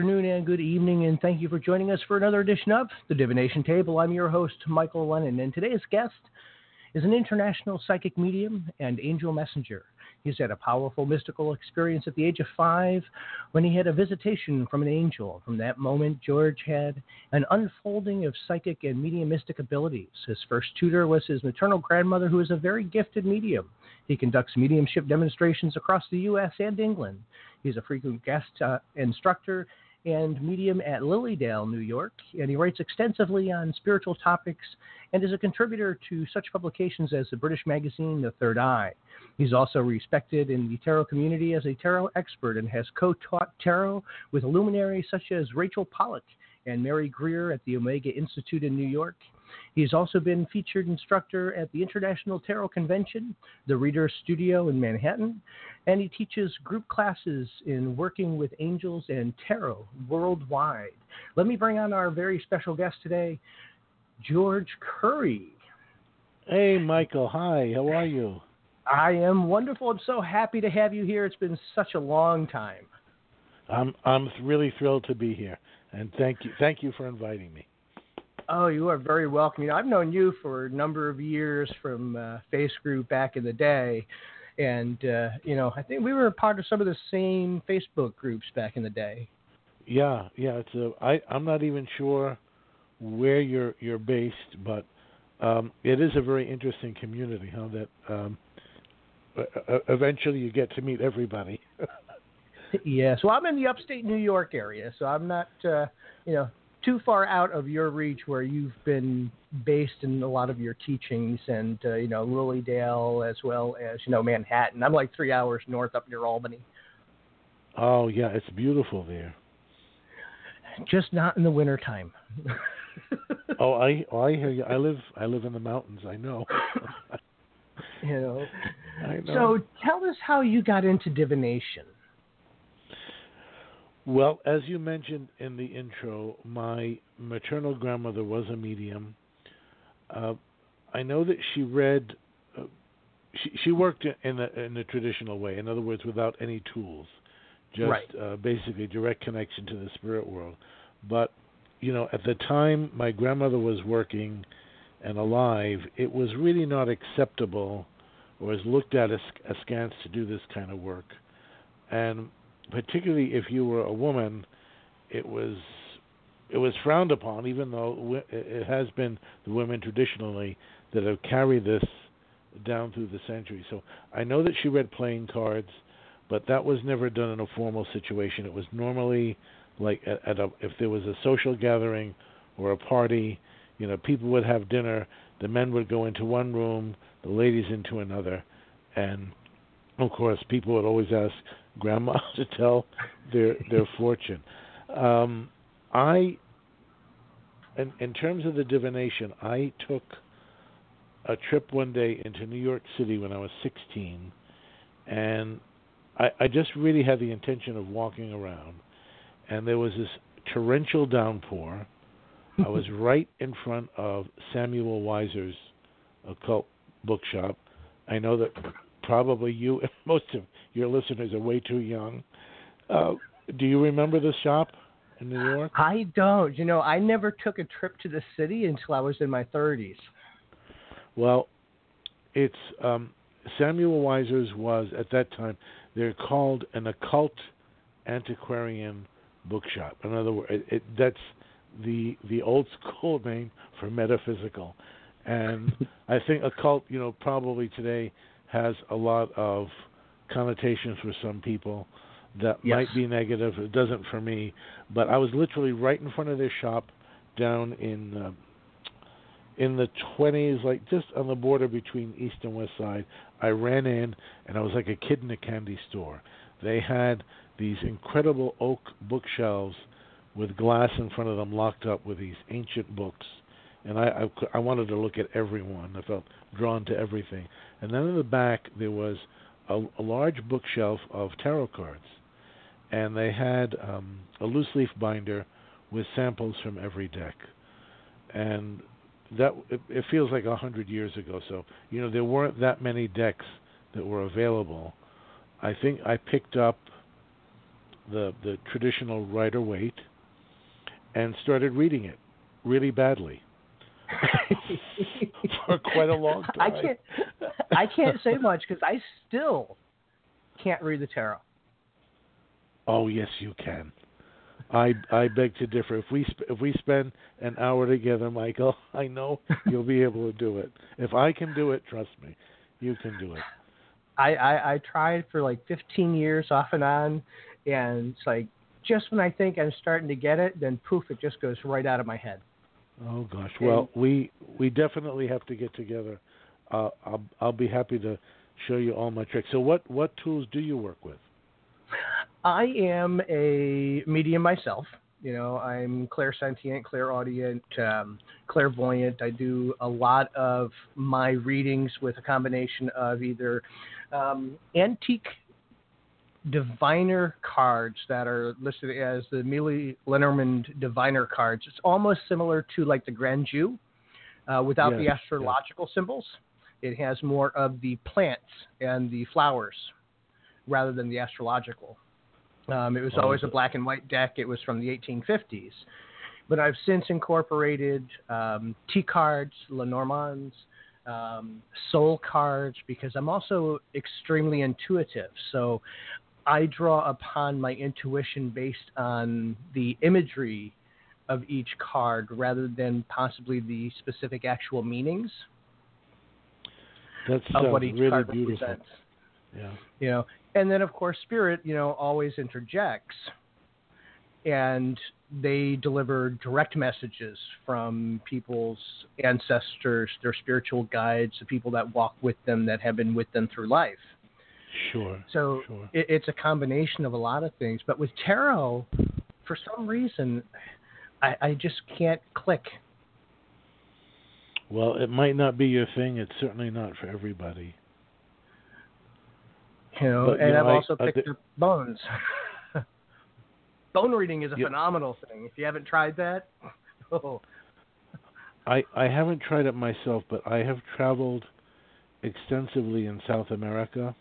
afternoon, and good evening, and thank you for joining us for another edition of the Divination Table. I'm your host, Michael Lennon, and today's guest is an international psychic medium and angel messenger. He's had a powerful mystical experience at the age of five when he had a visitation from an angel. From that moment, George had an unfolding of psychic and mediumistic abilities. His first tutor was his maternal grandmother, who is a very gifted medium. He conducts mediumship demonstrations across the U.S. and England. He's a frequent guest uh, instructor and medium at Lily Dale, New York, and he writes extensively on spiritual topics and is a contributor to such publications as the British magazine The Third Eye. He's also respected in the tarot community as a tarot expert and has co taught tarot with luminaries such as Rachel Pollack and Mary Greer at the Omega Institute in New York. He's also been featured instructor at the International Tarot Convention, the Reader Studio in Manhattan, and he teaches group classes in working with angels and tarot worldwide. Let me bring on our very special guest today, George Koury. Hey, Michael. Hi. How are you? I am wonderful. I'm so happy to have you here. It's been such a long time. I'm I'm really thrilled to be here, and thank you thank you for inviting me. Oh, you are very welcome. You know, I've known you for a number of years from uh, Face Group back in the day, and uh, you know, I think we were part of some of the same Facebook groups back in the day. Yeah, yeah. It's a. I I'm not even sure where you're you're based, but um, it is a very interesting community. How that um, eventually you get to meet everybody. yeah, so I'm in the upstate New York area, so I'm not, uh, you know, too far out of your reach where you've been based in a lot of your teachings and uh, you know Lily Dale as well as you know Manhattan. I'm like three hours north up near Albany. Oh yeah, it's beautiful there. Just not in the wintertime. oh, I oh, I hear you. I live I live in the mountains. I know. you know. So tell us how you got into divination. Well, as you mentioned in the intro, my maternal grandmother was a medium. Uh, I know that she read. Uh, she she worked in a in a traditional way. In other words, without any tools, just right. uh, basically direct connection to the spirit world. But you know, at the time my grandmother was working and alive, it was really not acceptable or was looked at as askance to do this kind of work. And particularly if you were a woman, it was it was frowned upon, even though it has been the women traditionally that have carried this down through the centuries. So I know that she read playing cards, but that was never done in a formal situation. It was normally like at, at a if there was a social gathering or a party, you know, people would have dinner. The men would go into one room, the ladies into another, and of course, people would always ask grandma to tell their their fortune. Um, I, in, in terms of the divination, I took a trip one day into New York City when I was 16, and I, I just really had the intention of walking around, and there was this torrential downpour. I was right in front of Samuel Weiser's occult bookshop. I know that probably you and most of your listeners are way too young. Uh, do you remember the shop in New York? I don't. You know, I never took a trip to the city until I was in my 30s. Well, it's um, Samuel Weiser's was at that time. They're called an occult antiquarian bookshop. In other words, it, it, that's the the old school name for metaphysical. And I think occult, you know, probably today has a lot of connotations for some people that yes. might be negative. It doesn't for me. But I was literally right in front of their shop down in uh, in the 20s, like just on the border between East and West Side. I ran in and I was like a kid in a candy store. They had these incredible oak bookshelves with glass in front of them locked up with these ancient books and I, I, I wanted to look at everyone. I felt drawn to everything. And then in the back there was a, a large bookshelf of tarot cards, and they had um, a loose leaf binder with samples from every deck, and that it, it feels like a hundred years ago. So you know there weren't that many decks that were available. I think I picked up the the traditional Rider Waite and started reading it really badly for quite a long time. I can't I can't say much because I still can't read the tarot. Oh yes, you can. I I beg to differ. If we sp- if we spend an hour together, Michael, I know you'll be able to do it. If I can do it, trust me, you can do it. I, I, I tried for like 15 years off and on, and it's like just when I think I'm starting to get it, then poof, it just goes right out of my head. Oh gosh. Well, we we definitely have to get together. Uh, I'll I'll be happy to show you all my tricks. So what what tools do you work with? I am a medium myself. You know, I'm clairsentient, clairaudient, um, clairvoyant. I do a lot of my readings with a combination of either um, antique diviner cards that are listed as the Amelie Lenormand diviner cards. It's almost similar to like the Grand Jeu uh, without yes, the astrological yes. symbols. It has more of the plants and the flowers rather than the astrological. Um, it was oh, always a black and white deck. It was from the 1850s. But I've since incorporated um, T cards, Lenormands, um, soul cards, because I'm also extremely intuitive. So I draw upon my intuition based on the imagery of each card rather than possibly the specific actual meanings That's of uh, what each really card beautiful. represents. Yeah. You know, and then of course spirit, you know, always interjects and they deliver direct messages from people's ancestors, their spiritual guides, the people that walk with them that have been with them through life. Sure. So sure. It, it's a combination of a lot of things. But with tarot, for some reason, I, I just can't click. Well, it might not be your thing. It's certainly not for everybody. You know, But, you and know, I've I- also I picked thi- up bones. Bone reading is a Yeah. phenomenal thing. If you haven't tried that, oh, I I haven't tried it myself, but I have traveled extensively in South America,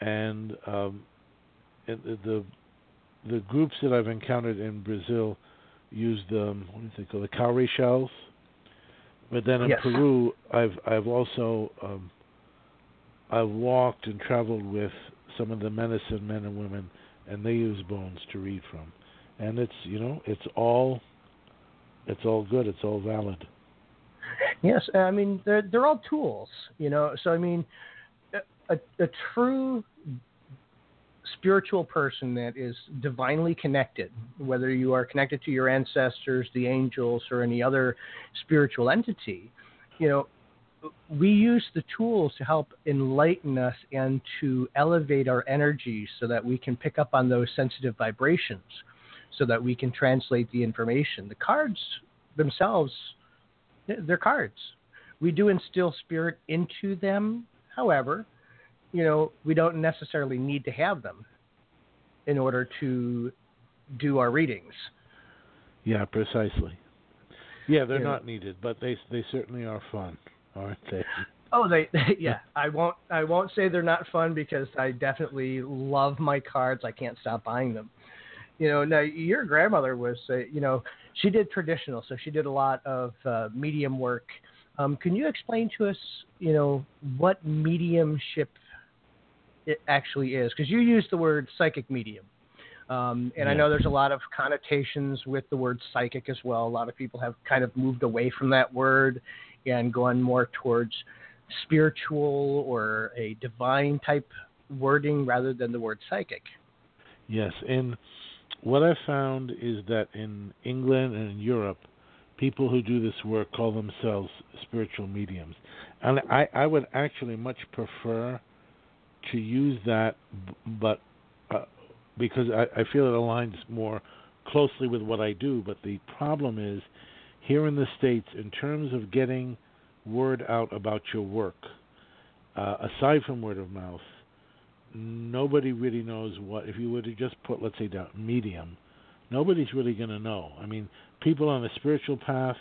and um, it, the- the groups that I've encountered in Brazil use the um, what do they call the cowrie shells, but then in Yes. Peru, I've I've also um, I've walked and traveled with some of the medicine men and women, and they use bones to read from, and it's you know it's all it's all good, it's all valid. Yes, I mean they're they're all tools, you know. So I mean, a, a true spiritual person that is divinely connected, whether you are connected to your ancestors, the angels, or any other spiritual entity, you know, we use the tools to help enlighten us and to elevate our energy so that we can pick up on those sensitive vibrations, so that we can translate the information. The cards themselves they're cards. We do instill spirit into them. However, you know, we don't necessarily need to have them in order to do our readings. Yeah, precisely. Yeah, they're Yeah. not needed, but they they certainly are fun, aren't they? Oh, they yeah. I won't I won't say they're not fun because I definitely love my cards. I can't stop buying them. You know, now your grandmother was, uh, you know, she did traditional, so she did a lot of uh, medium work. Um, can you explain to us, you know, what mediumship it actually is? Because you use the word psychic medium, um, and I know there's a lot of connotations with the word psychic as well. A lot of people have kind of moved away from that word and gone more towards spiritual or a divine type wording rather than the word psychic. Yes, and what I found is that in England and in Europe, people who do this work call themselves spiritual mediums, and I I would actually much prefer to use that, but uh, because I, I feel it aligns more closely with what I do. But the problem is here in the states, in terms of getting word out about your work, uh, aside from word of mouth, nobody really knows what. If you were to just put, let's say, down medium, nobody's really going to know. I mean, people on the spiritual path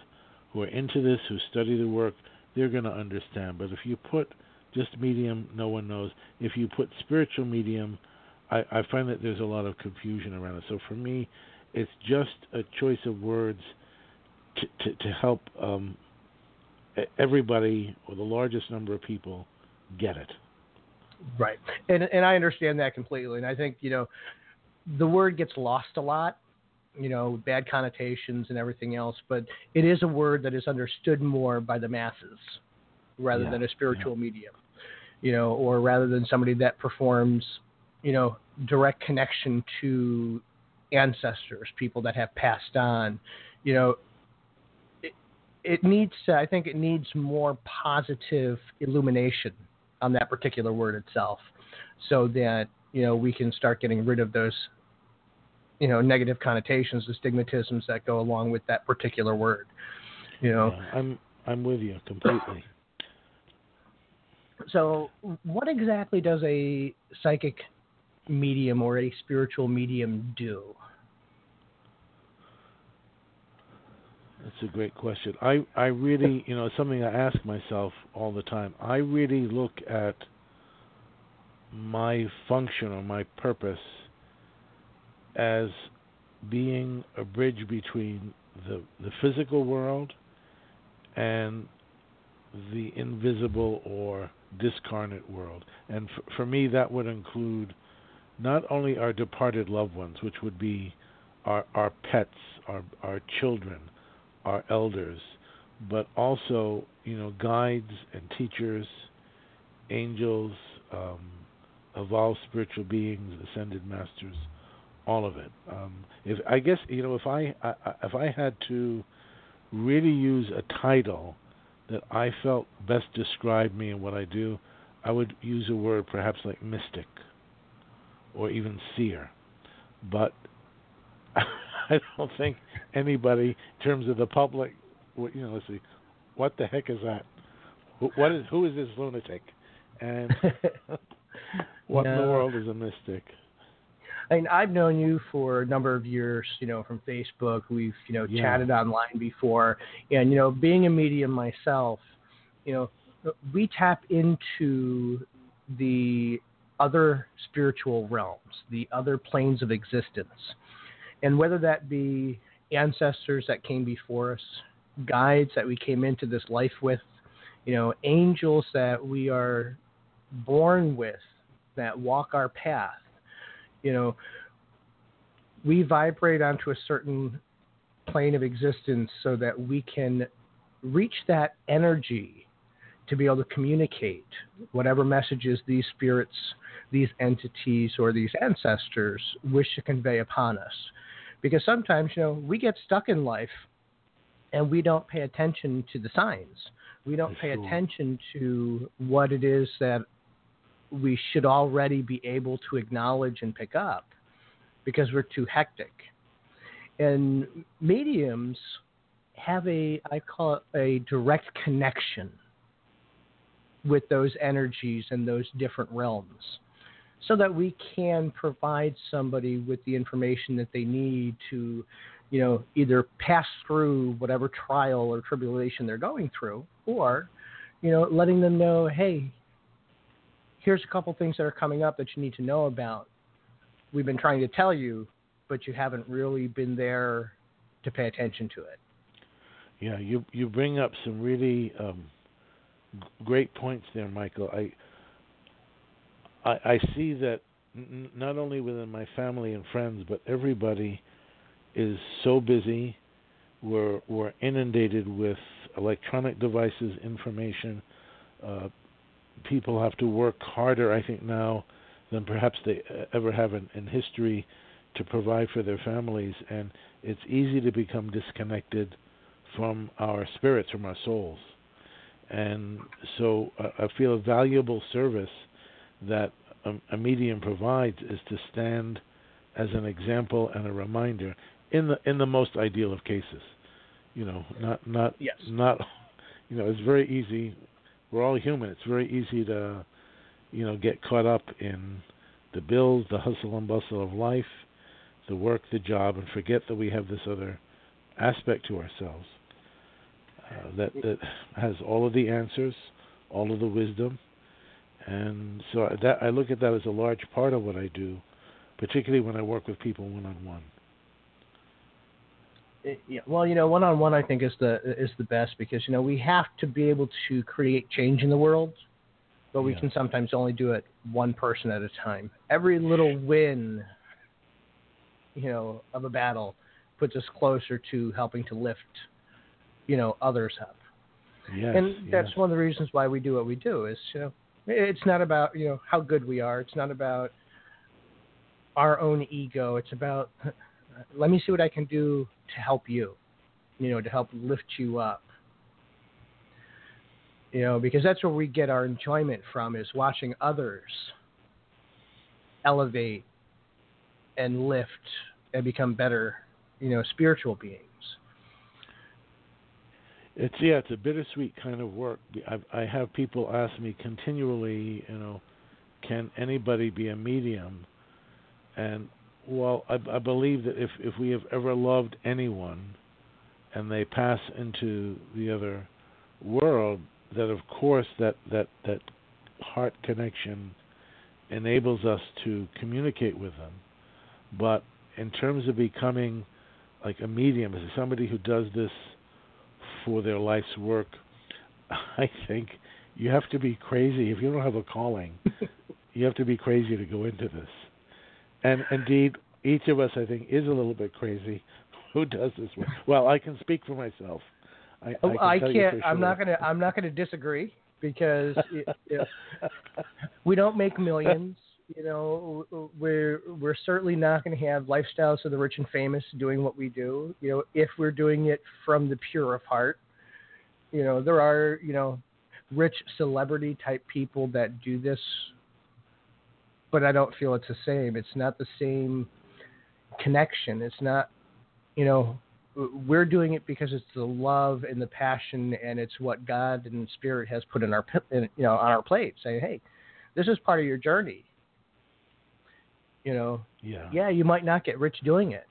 who are into this, who study the work, they're going to understand. But if you put just medium, no one knows. If you put spiritual medium, I, I find that there's a lot of confusion around it. So for me, it's just a choice of words to to, to help um, everybody or the largest number of people get it. Right, and and I understand that completely, and I think you know the word gets lost a lot, you know, bad connotations and everything else, but it is a word that is understood more by the masses rather yeah, than a spiritual yeah. medium, you know, or rather than somebody that performs, you know, direct connection to ancestors, people that have passed on, you know, it, it needs to, I think it needs more positive illumination on that particular word itself so that, you know, we can start getting rid of those, you know, negative connotations, the stigmatisms that go along with that particular word. You know, yeah, I'm I'm with you completely. So, what exactly does a psychic medium or a spiritual medium do? That's a great question. I I really, you know, it's something I ask myself all the time. I really look at my function or my purpose as being a bridge between the the physical world and the invisible or discarnate world. And f- for me, that would include not only our departed loved ones, which would be our our pets, our our children, our elders, but also you know guides and teachers, angels, um, evolved spiritual beings, ascended masters, all of it. Um, if I guess you know if I, I if I had to really use a title that I felt best described me and what I do, I would use a word perhaps like mystic or even seer. But I don't think anybody, in terms of the public, you know, let's see, what the heck is that? What is who is this lunatic? And what no. in the world is a mystic? I mean, I've known you for a number of years, you know, from Facebook. We've, you know, yeah. chatted online before. And, you know, being a medium myself, you know, we tap into the other spiritual realms, the other planes of existence. And whether that be ancestors that came before us, guides that we came into this life with, you know, angels that we are born with that walk our path you know, we vibrate onto a certain plane of existence so that we can reach that energy to be able to communicate whatever messages these spirits, these entities, or these ancestors wish to convey upon us. Because sometimes, you know, we get stuck in life and we don't pay attention to the signs. We don't For pay sure. attention to what it is that we should already be able to acknowledge and pick up because we're too hectic. And mediums have a, I call it a direct connection with those energies and those different realms so that we can provide somebody with the information that they need to, you know, either pass through whatever trial or tribulation they're going through or, you know, letting them know, hey, here's a couple things that are coming up that you need to know about. We've been trying to tell you, but you haven't really been there to pay attention to it. Yeah, you you bring up some really um, great points there, Michael. I I, I see that n- not only within my family and friends, but everybody is so busy. We're we're inundated with electronic devices, information. Uh, people have to work harder, I think, now than perhaps they ever have in, in history to provide for their families, and it's easy to become disconnected from our spirits, from our souls. And so uh, I feel a valuable service that a, a medium provides is to stand as an example and a reminder in the in the most ideal of cases. You know, not not Yes. not you know, it's very easy we're all human. It's very easy to, you know, get caught up in the bills, the hustle and bustle of life, the work, the job, and forget that we have this other aspect to ourselves uh, that that has all of the answers, all of the wisdom, and so that I look at that as a large part of what I do. particularly when I work with people one on one. Yeah, well, you know, one on one, I think is the is the best because you know we have to be able to create change in the world, but we Yeah. can sometimes only do it one person at a time. Every little win, you know, of a battle puts us closer to helping to lift, you know, others up. Yes, and that's yes. one of the reasons why we do what we do. Is you know, it's not about you know how good we are. It's not about our own ego. It's about let me see what I can do to help you. You know, to help lift you up. You know, because that's where we get our enjoyment from is watching others elevate and lift and become better, you know, spiritual beings. It's yeah, it's a bittersweet kind of work. I, I have people ask me continually, you know, can anybody be a medium? And well, I, I believe that if if we have ever loved anyone, and they pass into the other world, that of course that that that heart connection enables us to communicate with them. But in terms of becoming like a medium, as somebody who does this for their life's work, I think you have to be crazy if you don't have a calling. you have to be crazy to go into this. And indeed, each of us, I think, is a little bit crazy. Who does this work? Well, I can speak for myself. I, Oh, I, can tell you can't. for I'm not gonna. I'm not gonna disagree because it, it, we don't make millions. You know, we're we're certainly not going to have lifestyles of the rich and famous doing what we do. You know, if we're doing it from the pure of heart. You know, there are you know rich celebrity type people that do this, but I don't feel it's the same. It's not the same connection. It's not. You know, we're doing it because it's the love and the passion and it's what God and Spirit has put in our in, you know on our plate. Saying, hey, this is part of your journey. You know, Yeah. yeah, you might not get rich doing it,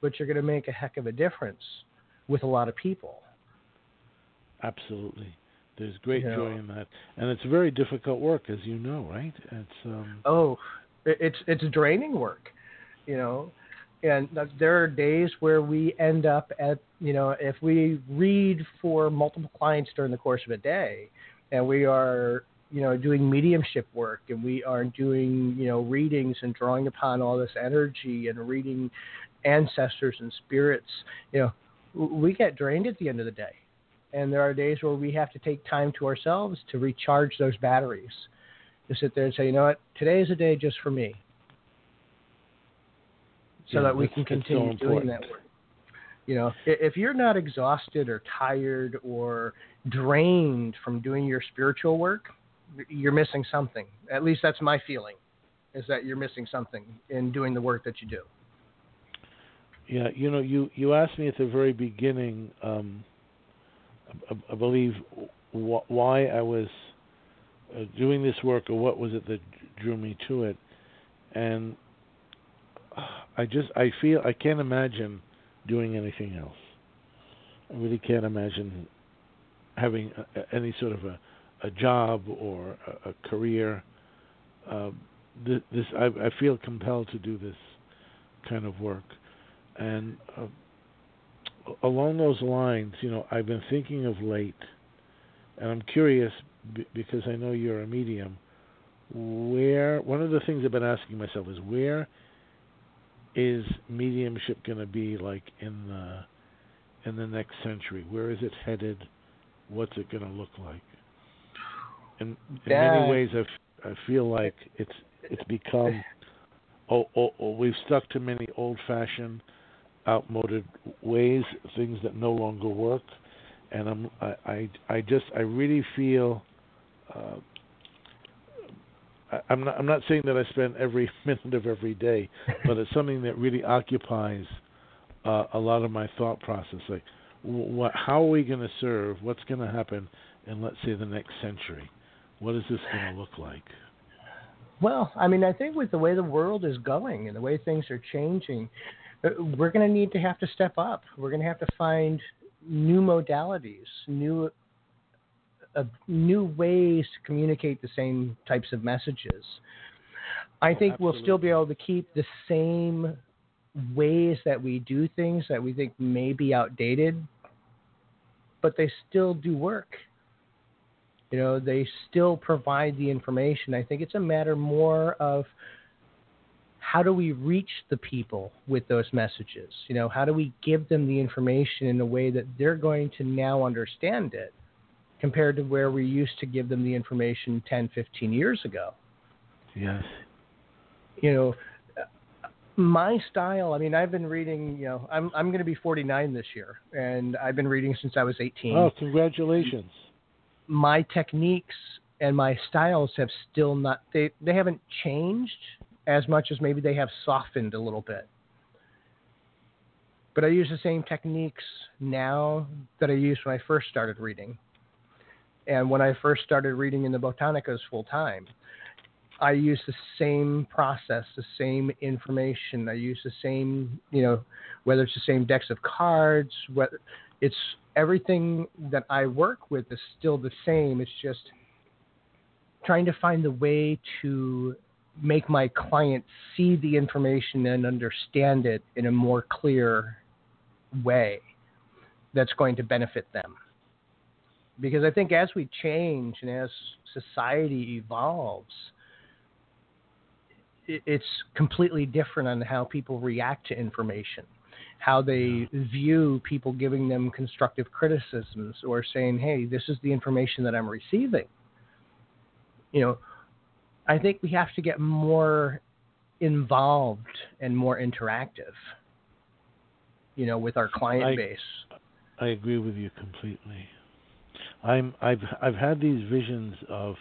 but you're going to make a heck of a difference with a lot of people. Absolutely. There's great Yeah. joy in that, and it's very difficult work, as you know, right? It's um, Oh, it's it's draining work, you know, and there are days where we end up at you know if we read for multiple clients during the course of a day, and we are you know doing mediumship work and we are doing you know readings and drawing upon all this energy and reading ancestors and spirits, you know, we get drained at the end of the day. And there are days where we have to take time to ourselves to recharge those batteries to sit there and say, you know what, today is a day just for me. So Yeah, that we can that's so continue doing that work. You know, if you're not exhausted or tired or drained from doing your spiritual work, you're missing something. At least that's my feeling, is that you're missing something in doing the work that you do. Yeah, you know, you you asked me at the very beginning, um, I, believe, wh- why I was uh, doing this work, or what was it that drew me to it, and I just I feel I can't imagine doing anything else. I really can't imagine having a, any sort of a a job or a, a career. Uh, th- this I, I feel compelled to do this kind of work. And uh, along those lines, you know, I've been thinking of late, and I'm curious b- because I know you're a medium. Where one of the things I've been asking myself is where is mediumship going to be like in the in the next century? Where is it headed? What's it going to look like? In, in That- many ways, I, f- I feel like it's it's become oh, oh, oh, we've stuck to many old-fashioned, outmoded ways, things that no longer work, and I'm I I, I just I really feel. Uh, I, I'm not I'm not saying that I spend every minute of every day, but it's something that really occupies uh, a lot of my thought process. Like, what, how are we going to serve? What's going to happen in, let's say, the next century? What is this going to look like? Well, I mean, I think with the way the world is going and the way things are changing, we're going to need to have to step up. We're going to have to find new modalities, new uh, new ways to communicate the same types of messages. I think Absolutely. we'll still be able to keep the same ways that we do things that we think may be outdated, but they still do work. You know, they still provide the information. I think it's a matter more of how do we reach the people with those messages? You know, how do we give them the information in a way that they're going to now understand it compared to where we used to give them the information 10, 15 years ago? Yes. You know, my style, I mean, I've been reading, you know, I'm I'm going to be 49 this year and I've been reading since I was 18. Oh, congratulations. My techniques and my styles have still not they they haven't changed as much as maybe they have softened a little bit. But I use the same techniques now that I used when I first started reading. And when I first started reading in the Botanicas full time, I use the same process, the same information. I use the same, you know, whether it's the same decks of cards, whether it's everything that I work with is still the same. It's just trying to find the way to make my client see the information and understand it in a more clear way that's going to benefit them. Because I think as we change and as society evolves, it's completely different on how people react to information, how they view people giving them constructive criticisms or saying, "Hey, this is the information that I'm receiving." You know, I think we have to get more involved and more interactive. You know, with our client I, base. I agree with you completely. I'm I've I've had these visions of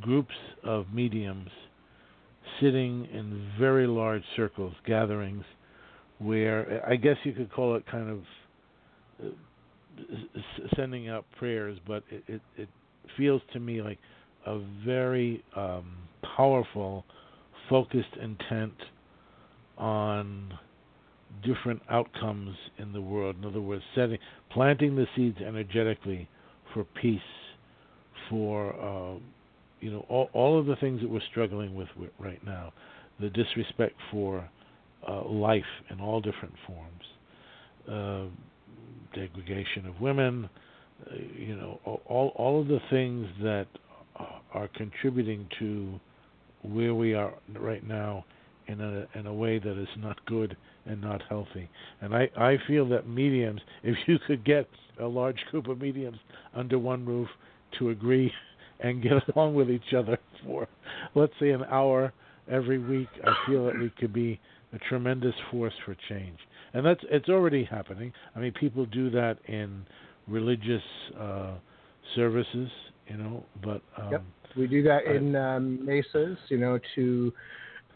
groups of mediums sitting in very large circles, gatherings, where I guess you could call it kind of uh, sending out prayers, but it, it, it feels to me like a very um, powerful, focused intent on different outcomes in the world. In other words, setting, planting the seeds energetically for peace, for uh, you know all, all of the things that we're struggling with right now, the disrespect for uh, life in all different forms, uh, degradation of women, uh, you know all all of the things that are contributing to where we are right now in a in a way that is not good and not healthy. And I I feel that mediums, if you could get a large group of mediums under one roof to agree and get along with each other for let's say an hour every week, I feel that we could be a tremendous force for change. And that's it's already happening. I mean, people do that in religious uh, services, you know, but um, yep. we do that in um, mesas, you know, to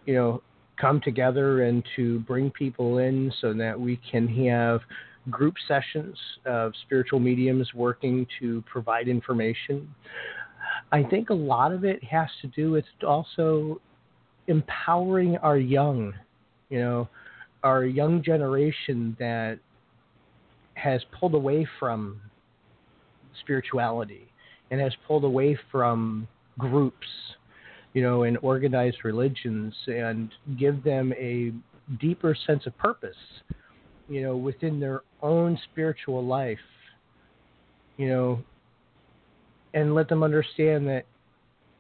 you know come together and to bring people in so that we can have group sessions of spiritual mediums working to provide information. I think a lot of it has to do with also empowering our young, you know, our young generation that has pulled away from spirituality and has pulled away from groups, you know, and organized religions and give them a deeper sense of purpose, you know, within their own spiritual life, you know, and let them understand that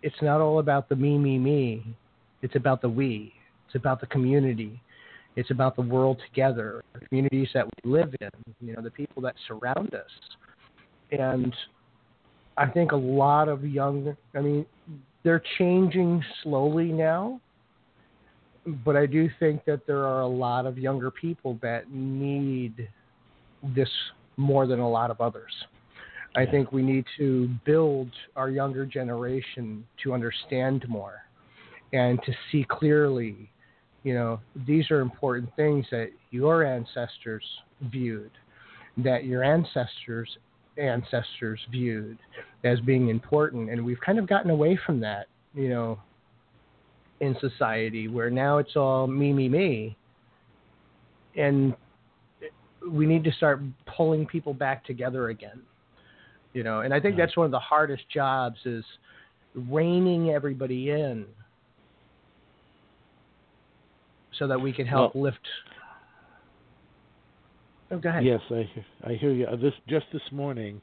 it's not all about the me, me, me. It's about the we. It's about the community. It's about the world together, the communities that we live in, you know, the people that surround us. And I think a lot of young, I mean, they're changing slowly now, but I do think that there are a lot of younger people that need this more than a lot of others. I think we need to build our younger generation to understand more and to see clearly, you know, these are important things that your ancestors viewed, that your ancestors ancestors viewed as being important and we've kind of gotten away from that, you know, in society where now it's all me me me and we need to start pulling people back together again you know and i think that's one of the hardest jobs is reining everybody in so that we can help well, lift. Oh, go ahead. Yes, I I hear you. Uh, this just this morning,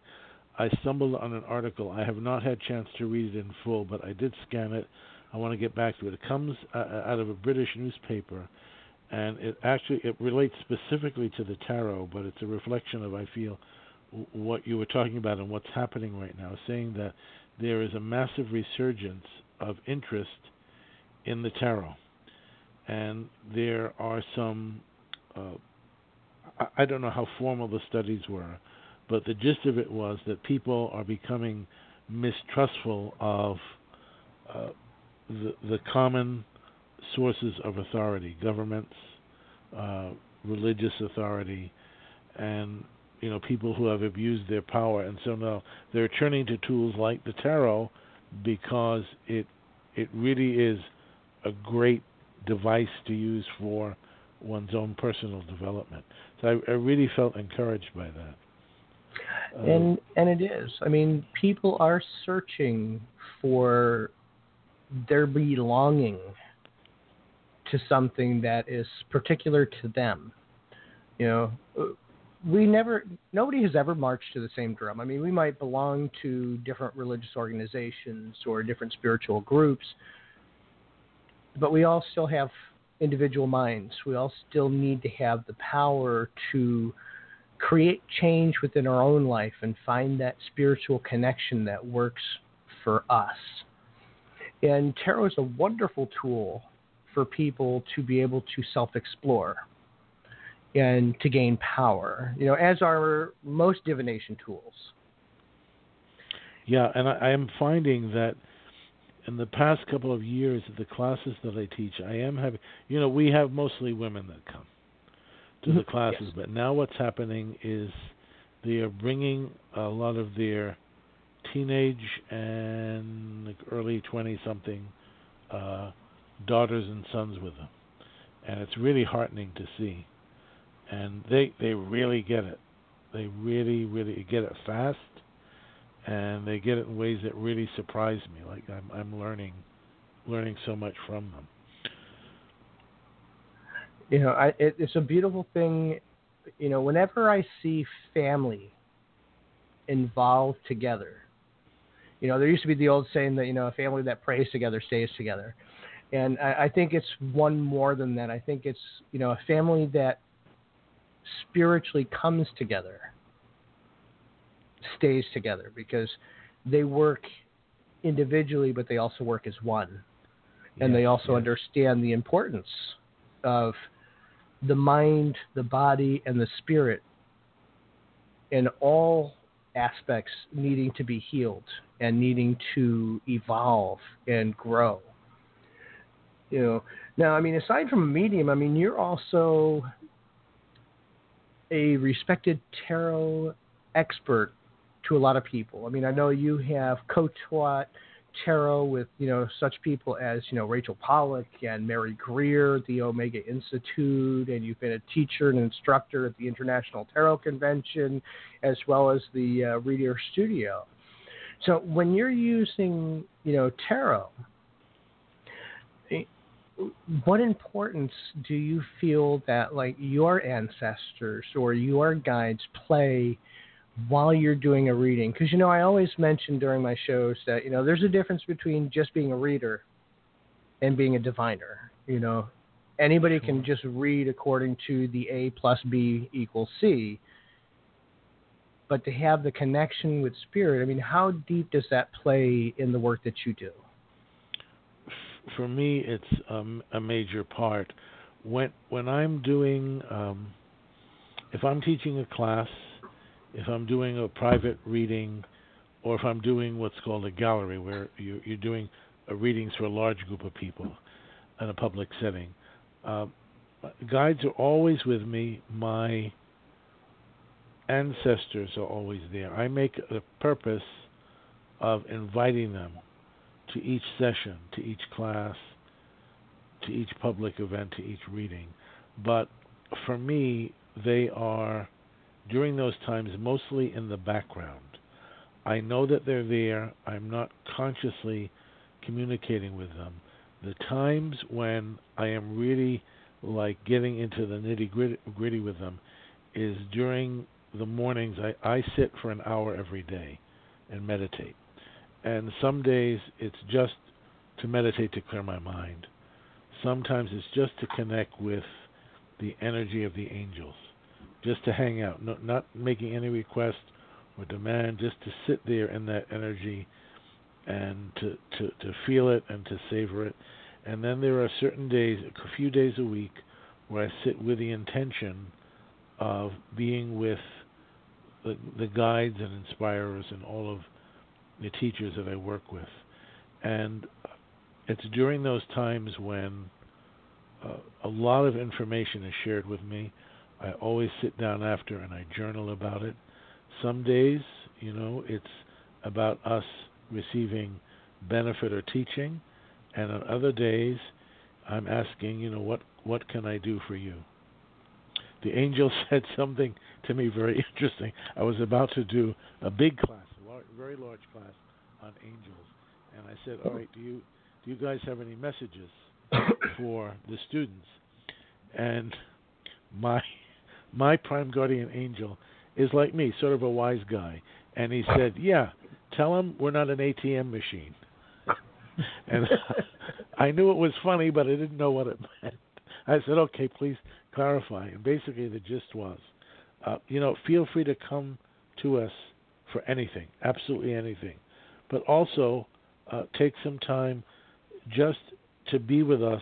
I stumbled on an article. I have not had chance to read it in full, but I did scan it. I want to get back to it. It comes uh, uh, out of a British newspaper, and it actually it relates specifically to the tarot, but it's a reflection of I feel what you were talking about and what's happening right now, saying that there is a massive resurgence of interest in the tarot, and there are some. Uh, I don't know how formal the studies were, but the gist of it was that people are becoming mistrustful of uh, the, the common sources of authority, governments, uh, religious authority, and you know people who have abused their power, and so now they're turning to tools like the tarot because it it really is a great device to use for one's own personal development. So I, I really felt encouraged by that. Um, and and it is. I mean, people are searching for their belonging to something that is particular to them. You know, we never, nobody has ever marched to the same drum. I mean, we might belong to different religious organizations or different spiritual groups, but we all still have individual minds. We all still need to have the power to create change within our own life and find that spiritual connection that works for us. And tarot is a wonderful tool for people to be able to self explore and to gain power, you know, as are most divination tools. Yeah, and I, I am finding that in the past couple of years at the classes that I teach, I am having, you know, we have mostly women that come to the mm-hmm. classes, yes. but now what's happening is they are bringing a lot of their teenage and like early 20 something uh, daughters and sons with them. And it's really heartening to see. And they they really get it. They really really get it fast and they get it in ways that really surprise me. Like I'm I'm learning learning so much from them. You know, I, it, it's a beautiful thing. You know, whenever I see family involved together, you know, there used to be the old saying that you know a family that prays together stays together, and I, I think it's one more than that. I think it's you know a family that spiritually comes together stays together because they work individually, but they also work as one, and they also understand the importance of the mind, the body, and the spirit in all aspects needing to be healed and needing to evolve and grow. You know, now I mean, aside from a medium, I mean, you're also a respected tarot expert to a lot of people. I mean, I know you have co-taught tarot with you know such people as you know Rachel Pollack and Mary Greer the Omega Institute, and you've been a teacher and instructor at the International Tarot Convention, as well as the uh, Reader Studio. So when you're using you know tarot, eh, what importance do you feel that like your ancestors or your guides play? While you're doing a reading. Because you know i always mention during my shows that you know there's a difference between just being a reader and being a diviner you know. Anybody can just read according to the a plus b equals c. But to have the connection with spirit i mean how deep does that play in the work that you do? For me it's um, a major part. When when i'm doing um, if i'm teaching a class if I'm doing a private reading, or if I'm doing what's called a gallery, where you, are doing readings for a large group of people in a public setting, uh, guides are always with me. My ancestors are always there. I make a purpose of inviting them to each session, to each class, to each public event, to each reading. But for me, they are during those times mostly in the background. I know that they're there. I'm not consciously communicating with them. The times when I am really like getting into the nitty gritty with them is during the mornings I, I sit for an hour every day and meditate. And some days it's just to meditate to clear my mind. Sometimes it's just to connect with the energy of the angels, just to hang out, no, not making any request or demand, just to sit there in that energy and to, to, to feel it and to savor it. And then there are certain days, a few days a week, where I sit with the intention of being with the, the guides and inspirers and all of the teachers that I work with. And it's during those times when uh, a lot of information is shared with me. I always sit down after and I journal about it. Some days, you know, it's about us receiving benefit or teaching, and on other days, I'm asking, you know, what what can I do for you? The angel said something to me very interesting. I was about to do a big class, a very large class on angels, and I said, "All right, do you do you guys have any messages for the students?" And my my prime guardian angel is like me, sort of a wise guy, and he said, "Yeah, tell them we're not an ATM machine." and I knew it was funny, but I didn't know what it meant. I said, "Okay, please clarify." And basically, the gist was, uh, you know, feel free to come to us for anything, absolutely anything, but also uh, take some time just to be with us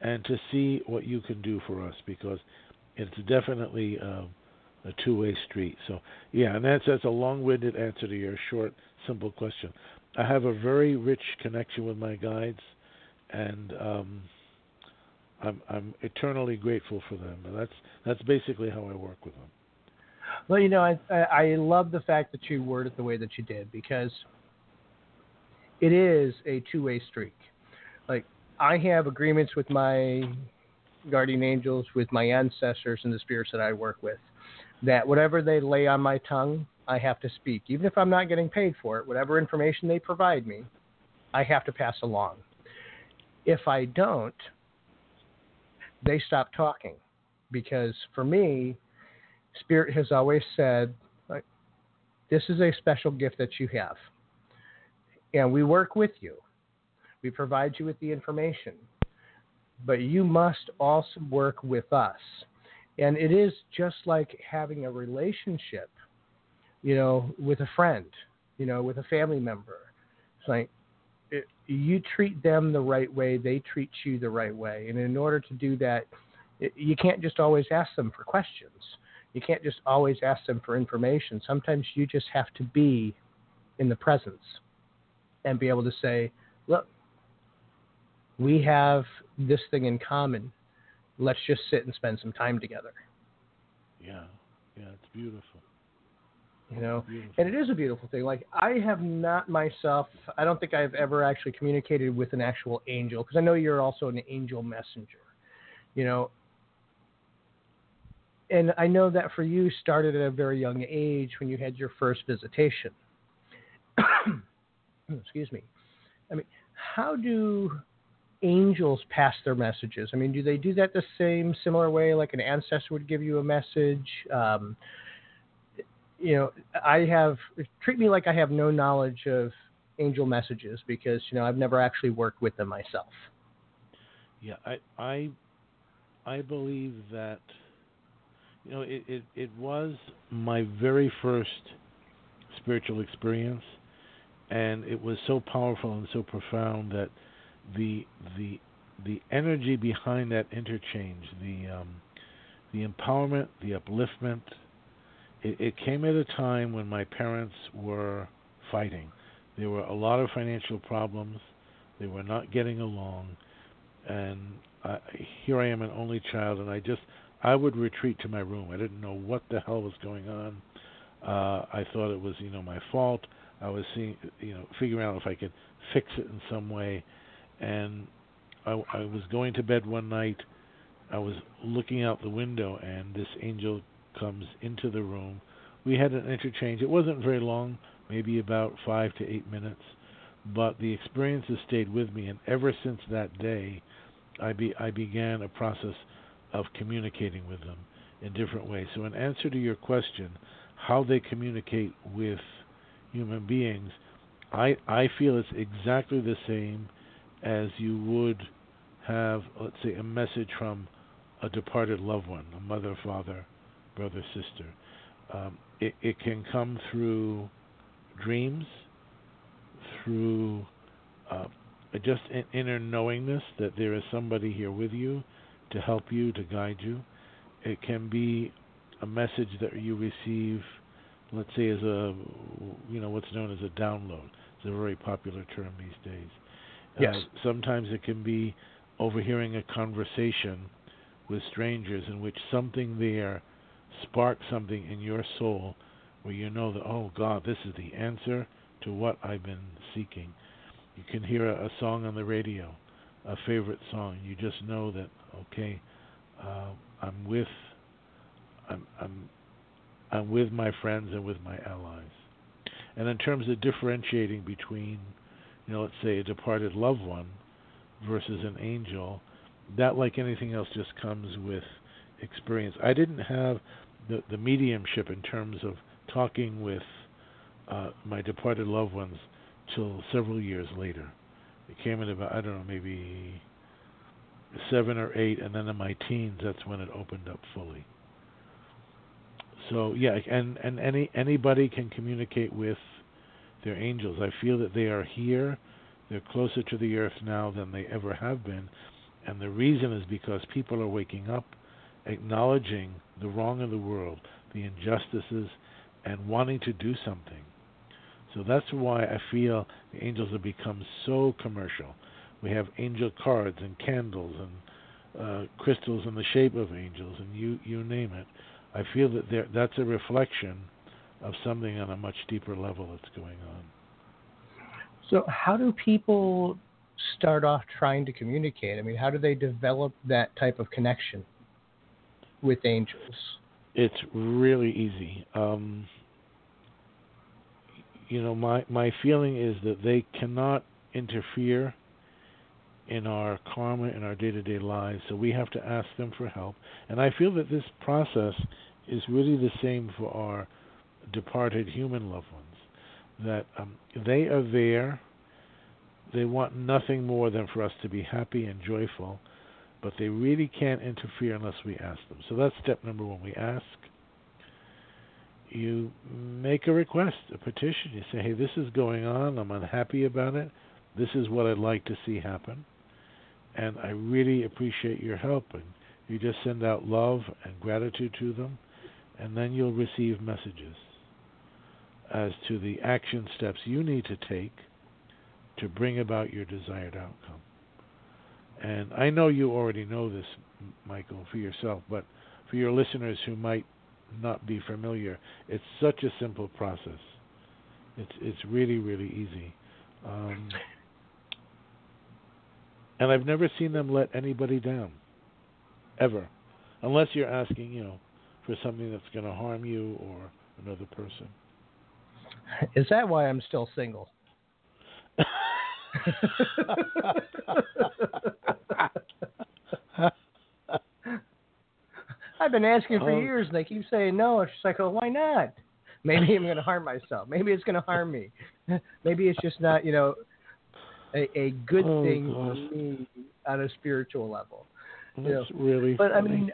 and to see what you can do for us because it's definitely uh, a two-way street. So yeah, and that's that's a long-winded answer to your short, simple question. I have a very rich connection with my guides, and um, I'm I'm eternally grateful for them. And that's that's basically how I work with them. Well, you know, I I love the fact that you word it the way that you did because it is a two-way streak. Like I have agreements with my guardian angels, with my ancestors, and the spirits that I work with that whatever they lay on my tongue, I have to speak. Even if I'm not getting paid for it, whatever information they provide me, I have to pass along. If I don't, they stop talking. Because for me, Spirit has always said, this is a special gift that you have. And we work with you. We provide you with the information. But you must also work with us and it is just like having a relationship, you know, with a friend, you know, with a family member. It's like it, you treat them the right way, they treat you the right way. And in order to do that, it, you can't just always ask them for questions. You can't just always ask them for information. Sometimes you just have to be in the presence and be able to say, look, we have this thing in common let's just sit and spend some time together. Yeah, yeah, it's beautiful. You know, beautiful. and it is a beautiful thing. Like I have not myself. I don't think I've ever actually communicated with an actual angel because I know you're also an angel messenger. You know, and I know that for you started at a very young age when you had your first visitation. Excuse me. I mean, how do angels pass their messages? I mean, do they do that the same, similar way like an ancestor would give you a message? Um, you know, I have treat me like I have no knowledge of angel messages because you know I've never actually worked with them myself. Yeah, I I I believe that you know it, it, it was my very first spiritual experience and it was so powerful and so profound that the the the energy behind that interchange, the um, the empowerment, the upliftment. It, it came at a time when my parents were fighting. There were a lot of financial problems. They were not getting along, and I, here I am, an only child, and I just I would retreat to my room. I didn't know what the hell was going on. Uh, I thought it was you know my fault. I was seeing you know figuring out if I could fix it in some way and I, I was going to bed one night. I was looking out the window, and this angel comes into the room. We had an interchange. It wasn't very long, maybe about five to eight minutes, but the experience has stayed with me. And ever since that day, I be I began a process of communicating with them in different ways. So, in answer to your question, how they communicate with human beings, I I feel it's exactly the same as you would have, let's say, a message from a departed loved one, a mother, father, brother, sister. Um, it, it can come through dreams, through uh, just an inner knowingness that there is somebody here with you to help you, to guide you. It can be a message that you receive, let's say, as a, you know, what's known as a download. It's a very popular term these days. Yes. Uh, sometimes it can be overhearing a conversation with strangers in which something there sparks something in your soul where you know that, oh God, this is the answer to what I've been seeking. You can hear a, a song on the radio, a favorite song. You just know that, okay, uh, I'm with, I'm, I'm, I'm with my friends and with my allies. And in terms of differentiating between, you know, let's say a departed loved one versus an angel, that, like anything else, just comes with experience. I didn't have the, the mediumship in terms of talking with uh, my departed loved ones till several years later. It came in about I don't know maybe seven or eight, and then in my teens that's when it opened up fully. So yeah, and and any anybody can communicate with their angels. I feel that they are here. They're closer to the earth now than they ever have been, and the reason is because people are waking up, acknowledging the wrong of the world, the injustices, and wanting to do something. So that's why I feel the angels have become so commercial. We have angel cards and candles and uh, crystals in the shape of angels, and you you name it. I feel that that's a reflection of something on a much deeper level that's going on. So, how do people start off trying to communicate? I mean, how do they develop that type of connection with angels? It's really easy. Um, you know, my my feeling is that they cannot interfere in our karma in our day-to-day lives, so we have to ask them for help. And I feel that this process is really the same for our departed human loved ones. That um, they are there. They want nothing more than for us to be happy and joyful, but they really can't interfere unless we ask them. So that's step number one. We ask you make a request, a petition. You say, hey, this is going on. I'm unhappy about it. This is what I'd like to see happen. And I really appreciate your help. And you just send out love and gratitude to them. And then you'll receive messages as to the action steps you need to take to bring about your desired outcome. And I know you already know this, Michael, for yourself, but for your listeners who might not be familiar. It's such a simple process. It's it's really really easy, um, and I've never seen them let anybody down, ever, unless you're asking you know for something that's going to harm you or another person. Is that why I'm still single? I've been asking for oh. years, and they keep saying no. She's like, "Oh, why not? Maybe I'm going to harm myself. Maybe it's going to harm me. Maybe it's just not, you know, a, a good oh, thing gosh. for me on a spiritual level." That's you know? really. But funny. I mean,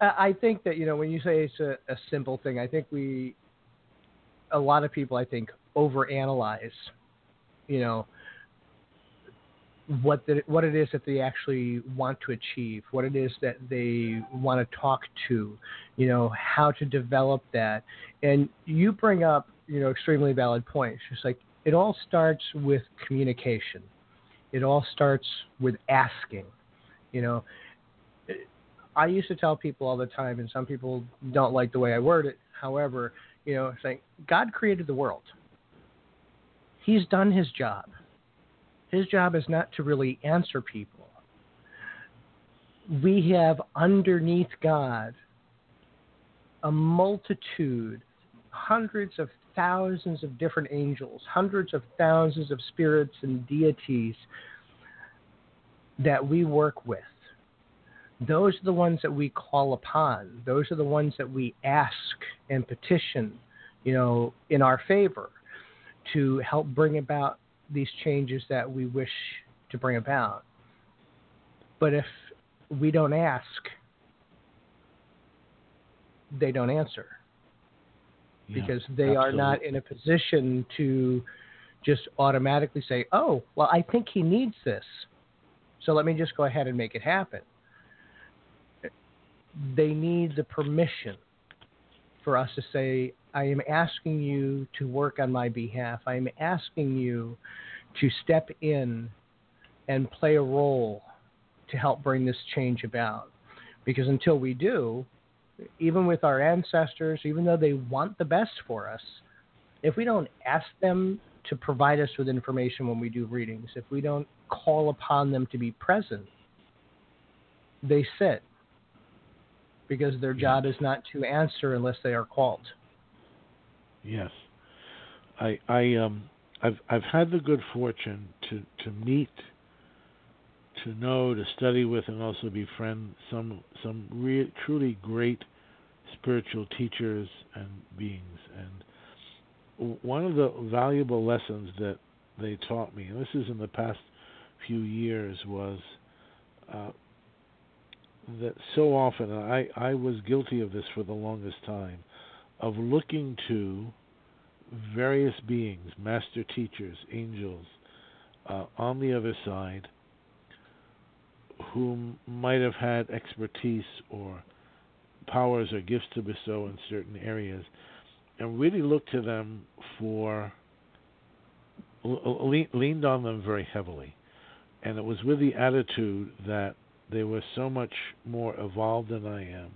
I think that you know when you say it's a, a simple thing, I think we, a lot of people, I think, overanalyze, you know, what the, what it is that they actually want to achieve, what it is that they want to talk to, you know, how to develop that. And you bring up, you know, extremely valid points. Just like it all starts with communication. It all starts with asking. You know, I used to tell people all the time, and some people don't like the way I word it. However, you know, saying God created the world. He's done his job his job is not to really answer people. We have underneath God a multitude, hundreds of thousands of different angels, hundreds of thousands of spirits and deities that we work with. Those are the ones that we call upon. Those are the ones that we ask and petition, you know, in our favor to help bring about these changes that we wish to bring about. But if we don't ask, they don't answer Yeah, because they are not in a position to just automatically say, "Oh, well, I think he needs this, so let me just go ahead and make it happen." They need the permission for us to say, "I am asking you to work on my behalf. I am asking you to step in and play a role to help bring this change about." Because until we do, even with our ancestors, even though they want the best for us, if we don't ask them to provide us with information when we do readings, if we don't call upon them to be present, they sit because their job is not to answer unless they are called. Yes, I I um I've I've had the good fortune to to meet, to know, to study with, and also befriend some some re- truly great spiritual teachers and beings. And one of the valuable lessons that they taught me, and this is in the past few years, was uh, that so often, and I I was guilty of this for the longest time of looking to various beings, master teachers, angels, uh, on the other side, whom might have had expertise or powers or gifts to bestow in certain areas, and really looked to them for, le- leaned on them very heavily. And it was with the attitude that they were so much more evolved than I am,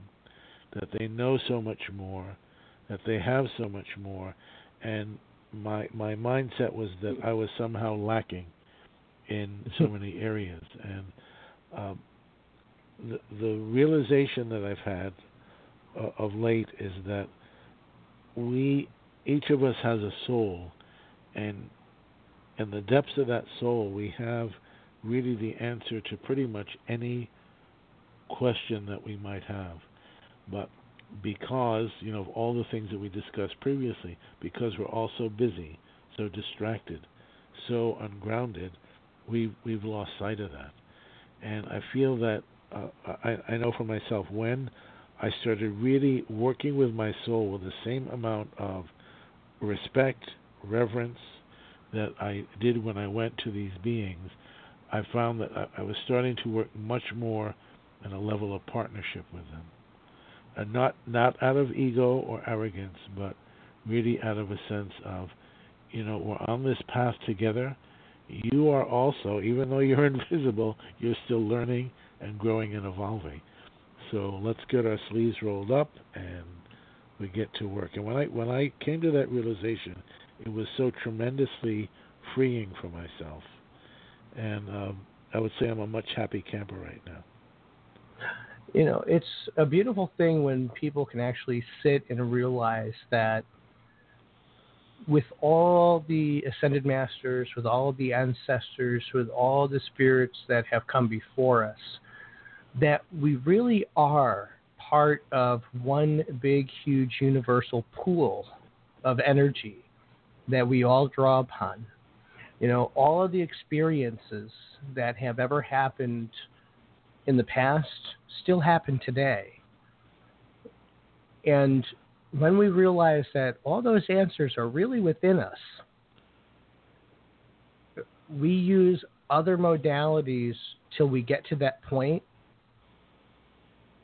that they know so much more, that they have so much more, and my my mindset was that I was somehow lacking in so many areas, and um, the the realization that I've had uh, of late is that we each of us has a soul, and in the depths of that soul we have really the answer to pretty much any question that we might have, but because you know of all the things that we discussed previously, because we're all so busy, so distracted, so ungrounded, we we've lost sight of that. And I feel that uh, I, I know for myself when I started really working with my soul with the same amount of respect, reverence that I did when I went to these beings, I found that I, was starting to work much more in a level of partnership with them and not not out of ego or arrogance, but really out of a sense of, you know, we're on this path together. You are also, even though you're invisible, you're still learning and growing and evolving. So let's get our sleeves rolled up and we get to work. And when I when I came to that realization, it was so tremendously freeing for myself. And um, I would say I'm a much happy camper right now you know, it's a beautiful thing when people can actually sit and realize that with all the ascended masters, with all the ancestors, with all the spirits that have come before us, that we really are part of one big, huge universal pool of energy that we all draw upon. You know, all of the experiences that have ever happened in the past still happen today. And when we realize that all those answers are really within us, we use other modalities till we get to that point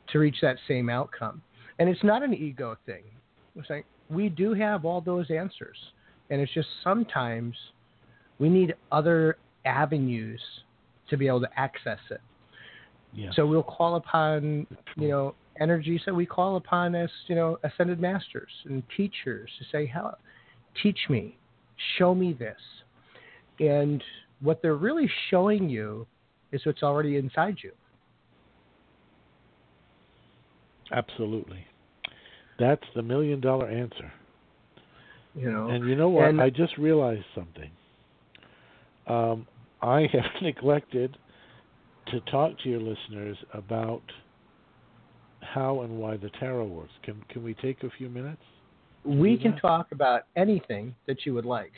to reach that same outcome. And it's not an ego thing. It's like we do have all those answers. And it's just sometimes we need other avenues to be able to access it. Yeah. So we'll call upon, you know, energies that we call upon as, you know, ascended masters and teachers to say, "How, teach me, show me this," and what they're really showing you is what's already inside you. Absolutely. That's the million dollar answer. You know, And you know what? I just realized something. Um, I have neglected to talk to your listeners about how and why the tarot works. Can can we take a few minutes? We can talk about anything that you would like.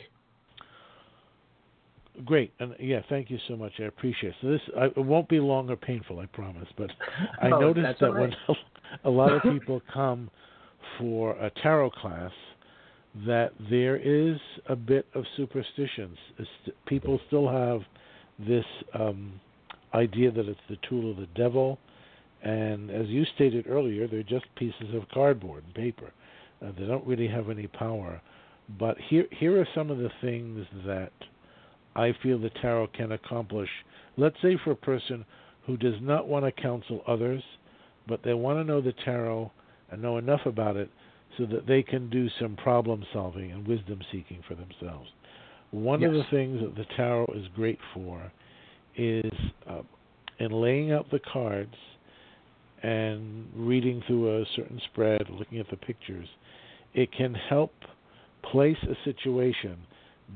Great, and yeah, thank you so much. I appreciate it. So this I, it won't be long or painful, I promise. But I Oh, noticed that right. when a lot of people come for a tarot class, that there is a bit of superstitions. People still have this um, idea that it's the tool of the devil, and as you stated earlier, they're just pieces of cardboard and paper. Uh, they don't really have any power. But here, here are some of the things that I feel the tarot can accomplish. Let's say for a person who does not want to counsel others, but they want to know the tarot and know enough about it so that they can do some problem solving and wisdom seeking for themselves. One of the things that the tarot is great for is uh, in laying out the cards and reading through a certain spread, looking at the pictures, it can help place a situation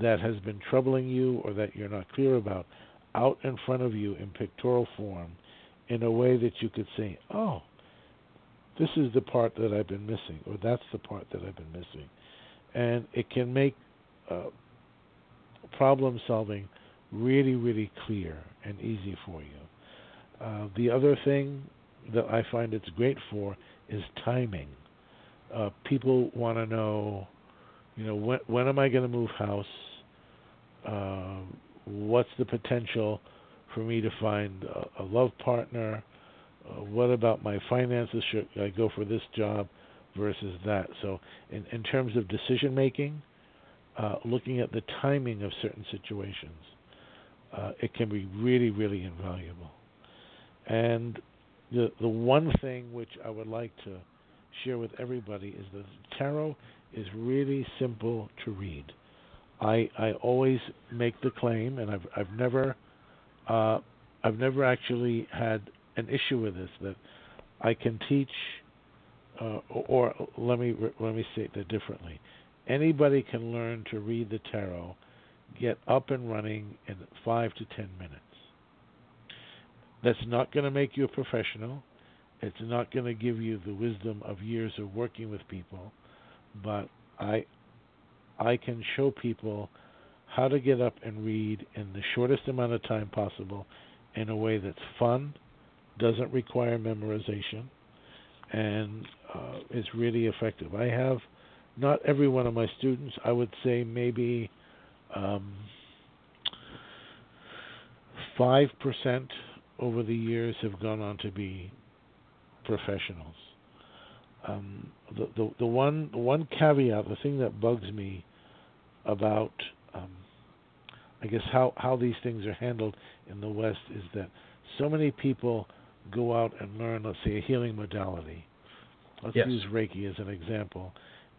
that has been troubling you or that you're not clear about out in front of you in pictorial form in a way that you could say, oh, this is the part that I've been missing, or that's the part that I've been missing. And it can make uh, problem solving really, really clear and easy for you. Uh, the other thing that I find it's great for is timing. Uh, people want to know, you know, when when am I going to move house? Uh, what's the potential for me to find a, a love partner? Uh, what about my finances? Should I go for this job versus that? So, in, in terms of decision making, uh, looking at the timing of certain situations, uh, it can be really, really invaluable. And the the one thing which I would like to share with everybody is that tarot is really simple to read. I I always make the claim, and I've I've never uh, I've never actually had an issue with this that I can teach, uh, or, or let me let me say that differently. Anybody can learn to read the tarot, get up and running in five to ten minutes. That's not going to make you a professional. It's not going to give you the wisdom of years of working with people, but I I can show people how to get up and read in the shortest amount of time possible in a way that's fun, doesn't require memorization, and uh, is really effective. I have not every one of my students, I would say maybe um, 5% over the years have gone on to be professionals. Um, the, the the one the one caveat, the thing that bugs me about um, I guess how how these things are handled in the West is that so many people go out and learn, let's say, a healing modality. Let's Yes. use Reiki as an example,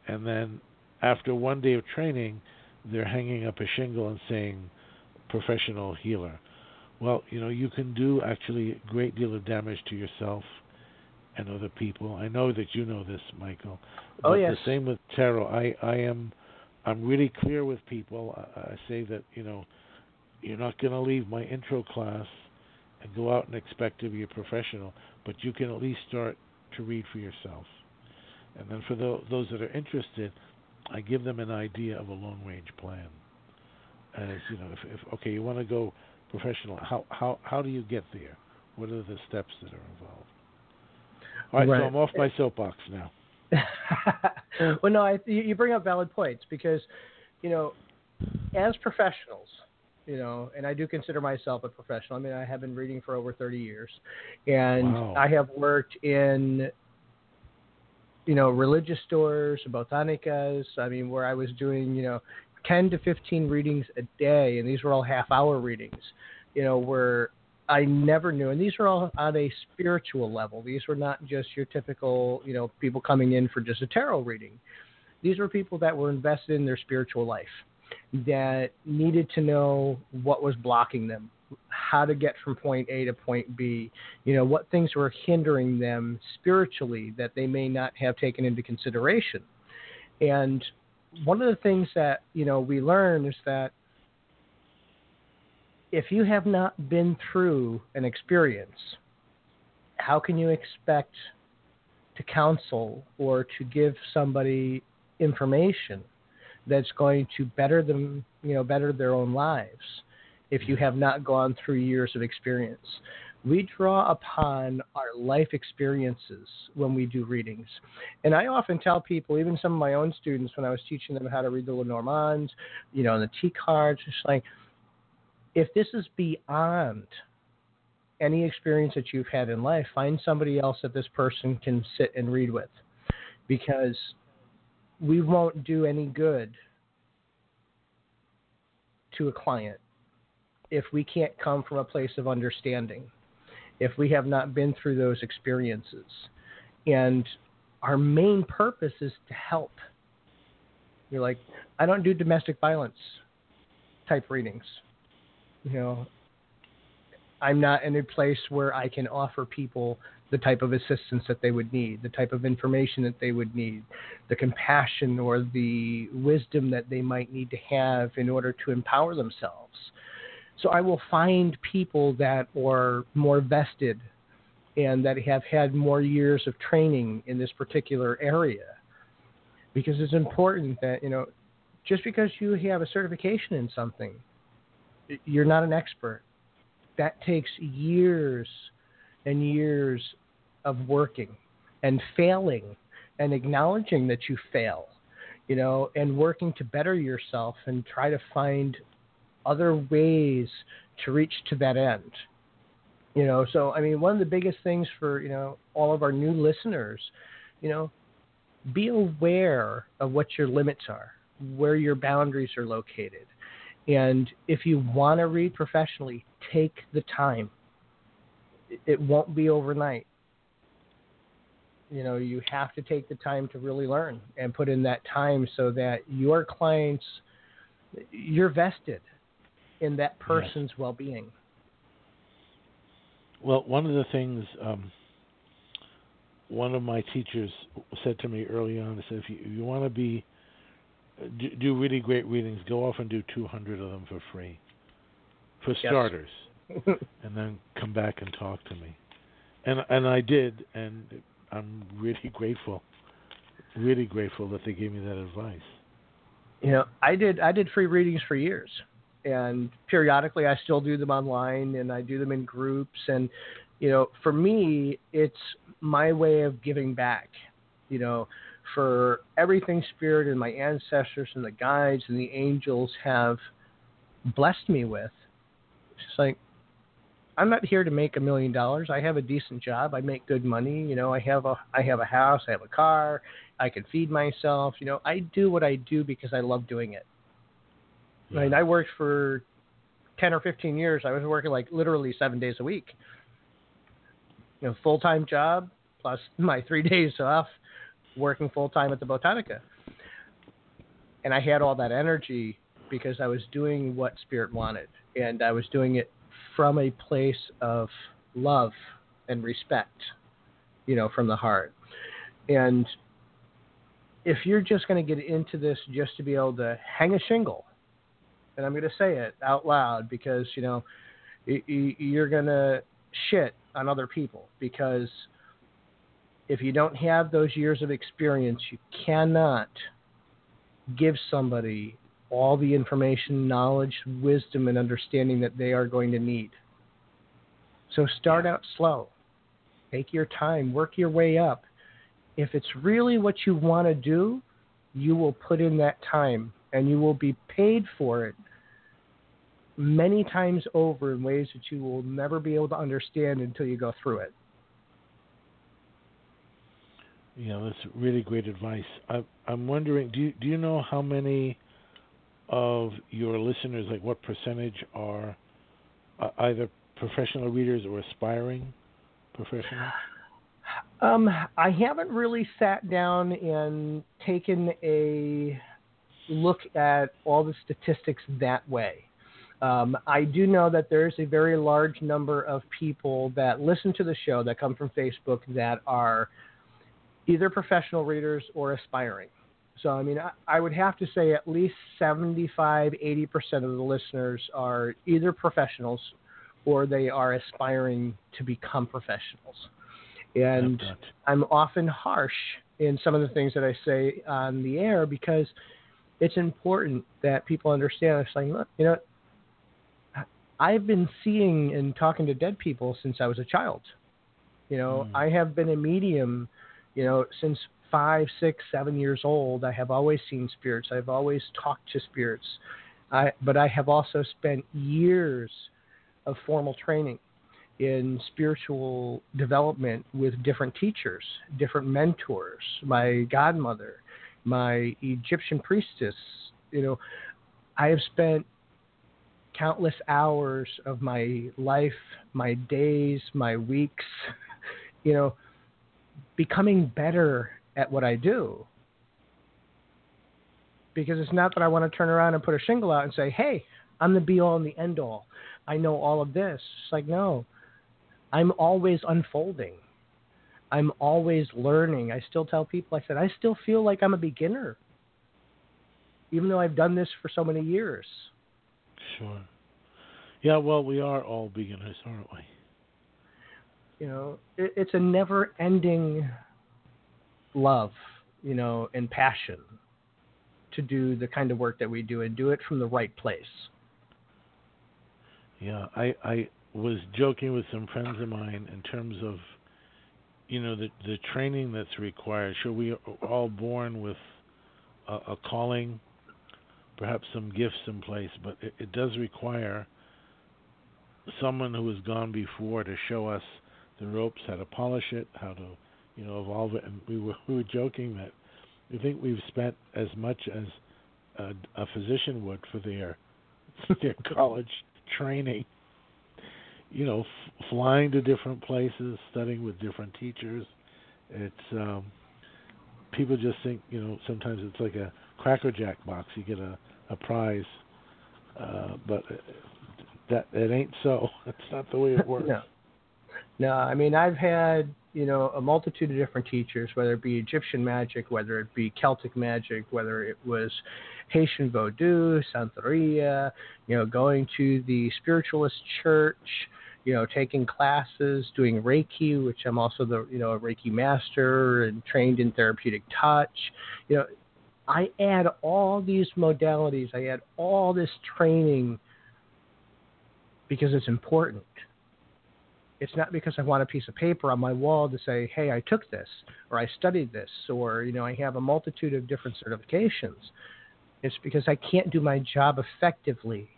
and then after one day of training, they're hanging up a shingle and saying professional healer. Well, you know, you can do actually a great deal of damage to yourself and other people. I know that you know this, Michael. Oh, yes. The same with tarot. I I am I'm really clear with people. I, I say that you know you're not going to leave my intro class and go out and expect to be a professional, but you can at least start to read for yourself. And then for tho- those that are interested, I give them an idea of a long range plan. As you know, if, if okay, you want to go professional, how how how do you get there? What are the steps that are involved? All right, Right. so I'm off my soapbox now. well, no, I, you bring up valid points because, you know, as professionals, you know, and I do consider myself a professional. I mean, I have been reading for over 30 years, and Wow. I have worked in, you know, religious stores, botanicas. I mean, where I was doing, you know, 10 to 15 readings a day, and these were all half-hour readings. You know, where I never knew, and these were all on a spiritual level. These were not just your typical, you know, people coming in for just a tarot reading. These were people that were invested in their spiritual life, that needed to know what was blocking them, how to get from point A to point B, you know, what things were hindering them spiritually that they may not have taken into consideration. And one of the things that, you know, we learn is that if you have not been through an experience, how can you expect to counsel or to give somebody information that's going to better them, you know, better their own lives if you have not gone through years of experience. We draw upon our life experiences when we do readings. And I often tell people, even some of my own students, when I was teaching them how to read the Lenormands, you know, and the T cards, it's like, if this is beyond any experience that you've had in life, find somebody else that this person can sit and read with. Because we won't do any good to a client if we can't come from a place of understanding, if we have not been through those experiences. And our main purpose is to help. You're like, I don't do domestic violence type readings. You know, I'm not in a place where I can offer people the type of assistance that they would need, the type of information that they would need, the compassion or the wisdom that they might need to have in order to empower themselves. So I will find people that are more vested and that have had more years of training in this particular area. Because it's important that, you know, just because you have a certification in something, you're not an expert. That takes years and years of working and failing and acknowledging that you fail, you know, and working to better yourself and try to find other ways to reach to that end. You know, so I mean, one of the biggest things for you know all of our new listeners, you know, be aware of what your limits are, where your boundaries are located, and if you want to read professionally, take the time. It won't be overnight. You know, you have to take the time to really learn and put in that time so that your clients, you're vested in that person's yes. well-being. Well, one of the things um, one of my teachers said to me early on, he said, if you, if you want to be do, do, really great readings, go off and do 200 of them for free, for yes. starters, and then come back and talk to me. And and I did, and I'm really grateful, really grateful that they gave me that advice. You know, I did I did free readings for years and periodically I still do them online and I do them in groups and you know for me it's my way of giving back you know for everything spirit and my ancestors and the guides and the angels have blessed me with it's like I'm not here to make a million dollars. I have a decent job. I make good money. You know, I have a I have a house. I have a car. I can feed myself. You know, I do what I do because I love doing it. Yeah. I mean, I worked for ten or fifteen years. I was working like literally seven days a week. You know, full time job plus my three days off, working full time at the Botanica. And I had all that energy because I was doing what Spirit wanted, and I was doing it from a place of love and respect, you know, from the heart. And if you're just going to get into this just to be able to hang a shingle and I'm going to say it out loud because you know you're going to shit on other people because if you don't have those years of experience, you cannot give somebody all the information, knowledge, wisdom, and understanding that they are going to need. So start out slow. Take your time, work your way up. If it's really what you want to do, you will put in that time and you will be paid for it many times over in ways that you will never be able to understand until you go through it. Yeah, that's really great advice. I, I'm wondering, do you, do you know how many of your listeners, like what percentage, are uh, either professional readers or aspiring professionals? Um, I haven't really sat down and taken a look at all the statistics that way. Um, I do know that there's a very large number of people that listen to the show that come from Facebook that are either professional readers or aspiring. So, I mean, I, I would have to say at least 75, 80% of the listeners are either professionals or they are aspiring to become professionals. And I'm often harsh in some of the things that I say on the air because it's important that people understand. It's like, look, you know, I've been seeing and talking to dead people since I was a child. You know, mm. I have been a medium, you know, since five, six, seven years old. I have always seen spirits. I've always talked to spirits. I, but I have also spent years of formal training in spiritual development with different teachers, different mentors, my godmother, my Egyptian priestess. You know, I have spent countless hours of my life, my days, my weeks, you know, becoming better at what I do. Because it's not that I want to turn around and put a shingle out and say, hey, I'm the be all and the end all. I know all of this. It's like, no, I'm always unfolding. I'm always learning. I still tell people, I said, I still feel like I'm a beginner, even though I've done this for so many years. Sure. Yeah, well, we are all beginners, aren't we? You know, it, it's a never ending love, you know, and passion to do the kind of work that we do and do it from the right place. Yeah, I I was joking with some friends of mine in terms of you know the the training that's required. Sure, we are all born with a, a calling, perhaps some gifts in place, but it, it does require someone who has gone before to show us the ropes, how to polish it, how to you know evolve it. And we were we were joking that we think we've spent as much as a, a physician would for their their college training. You know, f- flying to different places, studying with different teachers. It's um, people just think you know sometimes it's like a cracker jack box. You get a a prize, uh, but that it ain't so. That's not the way it works. no. No, I mean I've had you know a multitude of different teachers, whether it be Egyptian magic, whether it be Celtic magic, whether it was Haitian Vodou, Santeria, you know, going to the spiritualist church, you know, taking classes, doing Reiki, which I'm also the you know a Reiki master and trained in therapeutic touch. You know, I add all these modalities, I add all this training because it's important. It's not because I want a piece of paper on my wall to say, "Hey, I took this," or "I studied this," or you know, I have a multitude of different certifications. It's because I can't do my job effectively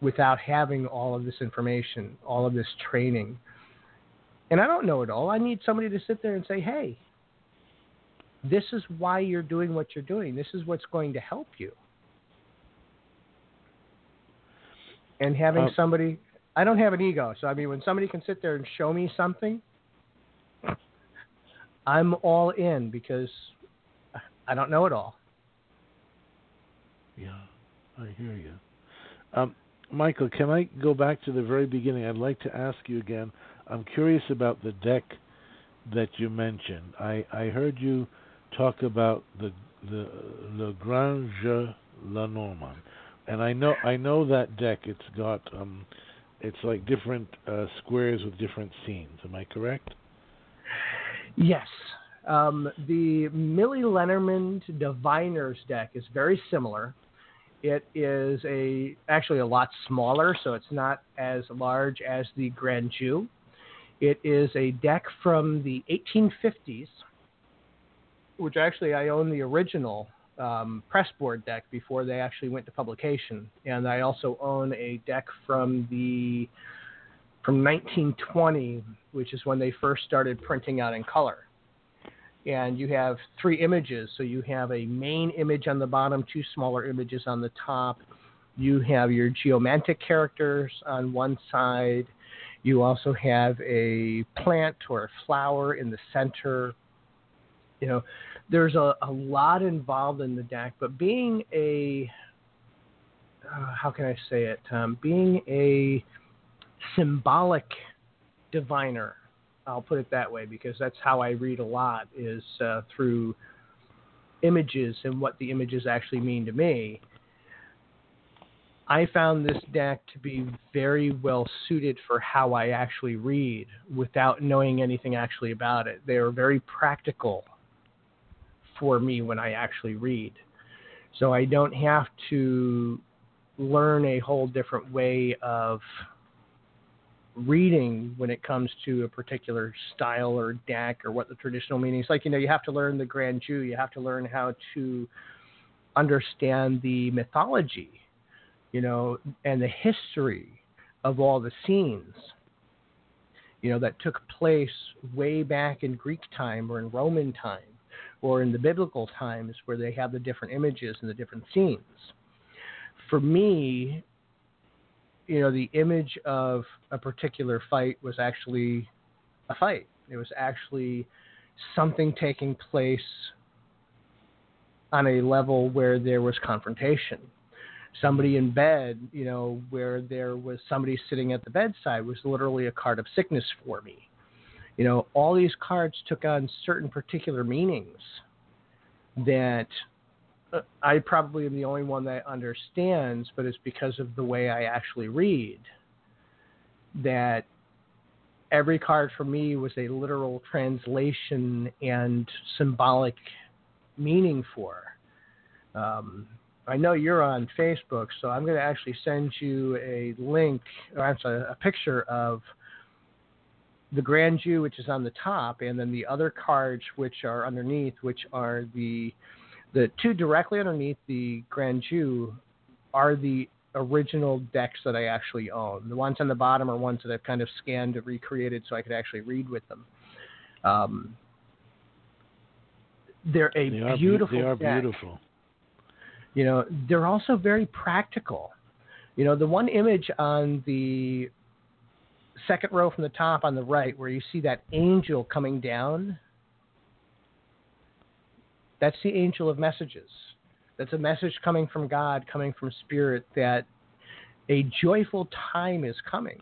without having all of this information, all of this training. And I don't know it all. I need somebody to sit there and say, "Hey, this is why you're doing what you're doing. This is what's going to help you." and having uh, somebody I don't have an ego, so I mean when somebody can sit there and show me something, I'm all in because I don't know it all. Yeah, I hear you. Um, Michael, can I go back to the very beginning? I'd like to ask you again. I'm curious about the deck that you mentioned. I, I heard you talk about the the Le La Normande and I know I know that deck. It's got um, it's like different uh, squares with different scenes. Am I correct? Yes. Um, the Millie Lenormand Diviners deck is very similar. It is a actually a lot smaller, so it's not as large as the Grand Jeu. It is a deck from the 1850s, which actually I own the original um, press board deck before they actually went to publication, and I also own a deck from the from 1920, which is when they first started printing out in color. And you have three images, so you have a main image on the bottom, two smaller images on the top. You have your geomantic characters on one side. You also have a plant or a flower in the center. You know, there's a, a lot involved in the deck, but being a uh, how can I say it? Um, being a symbolic diviner, I'll put it that way because that's how I read a lot is uh, through images and what the images actually mean to me. I found this deck to be very well suited for how I actually read without knowing anything actually about it. They are very practical for me when I actually read. So I don't have to learn a whole different way of reading when it comes to a particular style or deck or what the traditional meaning is. Like, you know, you have to learn the Grand Jeu you have to learn how to understand the mythology, you know, and the history of all the scenes, you know, that took place way back in Greek time or in Roman time or in the biblical times where they have the different images and the different scenes. For me, you know, the image of a particular fight was actually a fight. It was actually something taking place on a level where there was confrontation. Somebody in bed, you know, where there was somebody sitting at the bedside was literally a card of sickness for me. You know, all these cards took on certain particular meanings that uh, I probably am the only one that understands, but it's because of the way I actually read that every card for me was a literal translation and symbolic meaning for. Um, I know you're on Facebook, so I'm going to actually send you a link, or I'm sorry, a picture of the Grand Jeu, which is on the top, and then the other cards which are underneath, which are the the two directly underneath the Grand Jeu are the original decks that I actually own. The ones on the bottom are ones that I've kind of scanned and recreated so I could actually read with them. Um, they're a they beautiful. Be- they are deck. beautiful. You know, they're also very practical. You know, the one image on the second row from the top on the right where you see that angel coming down, that's the angel of messages. That's a message coming from God, coming from Spirit, that a joyful time is coming.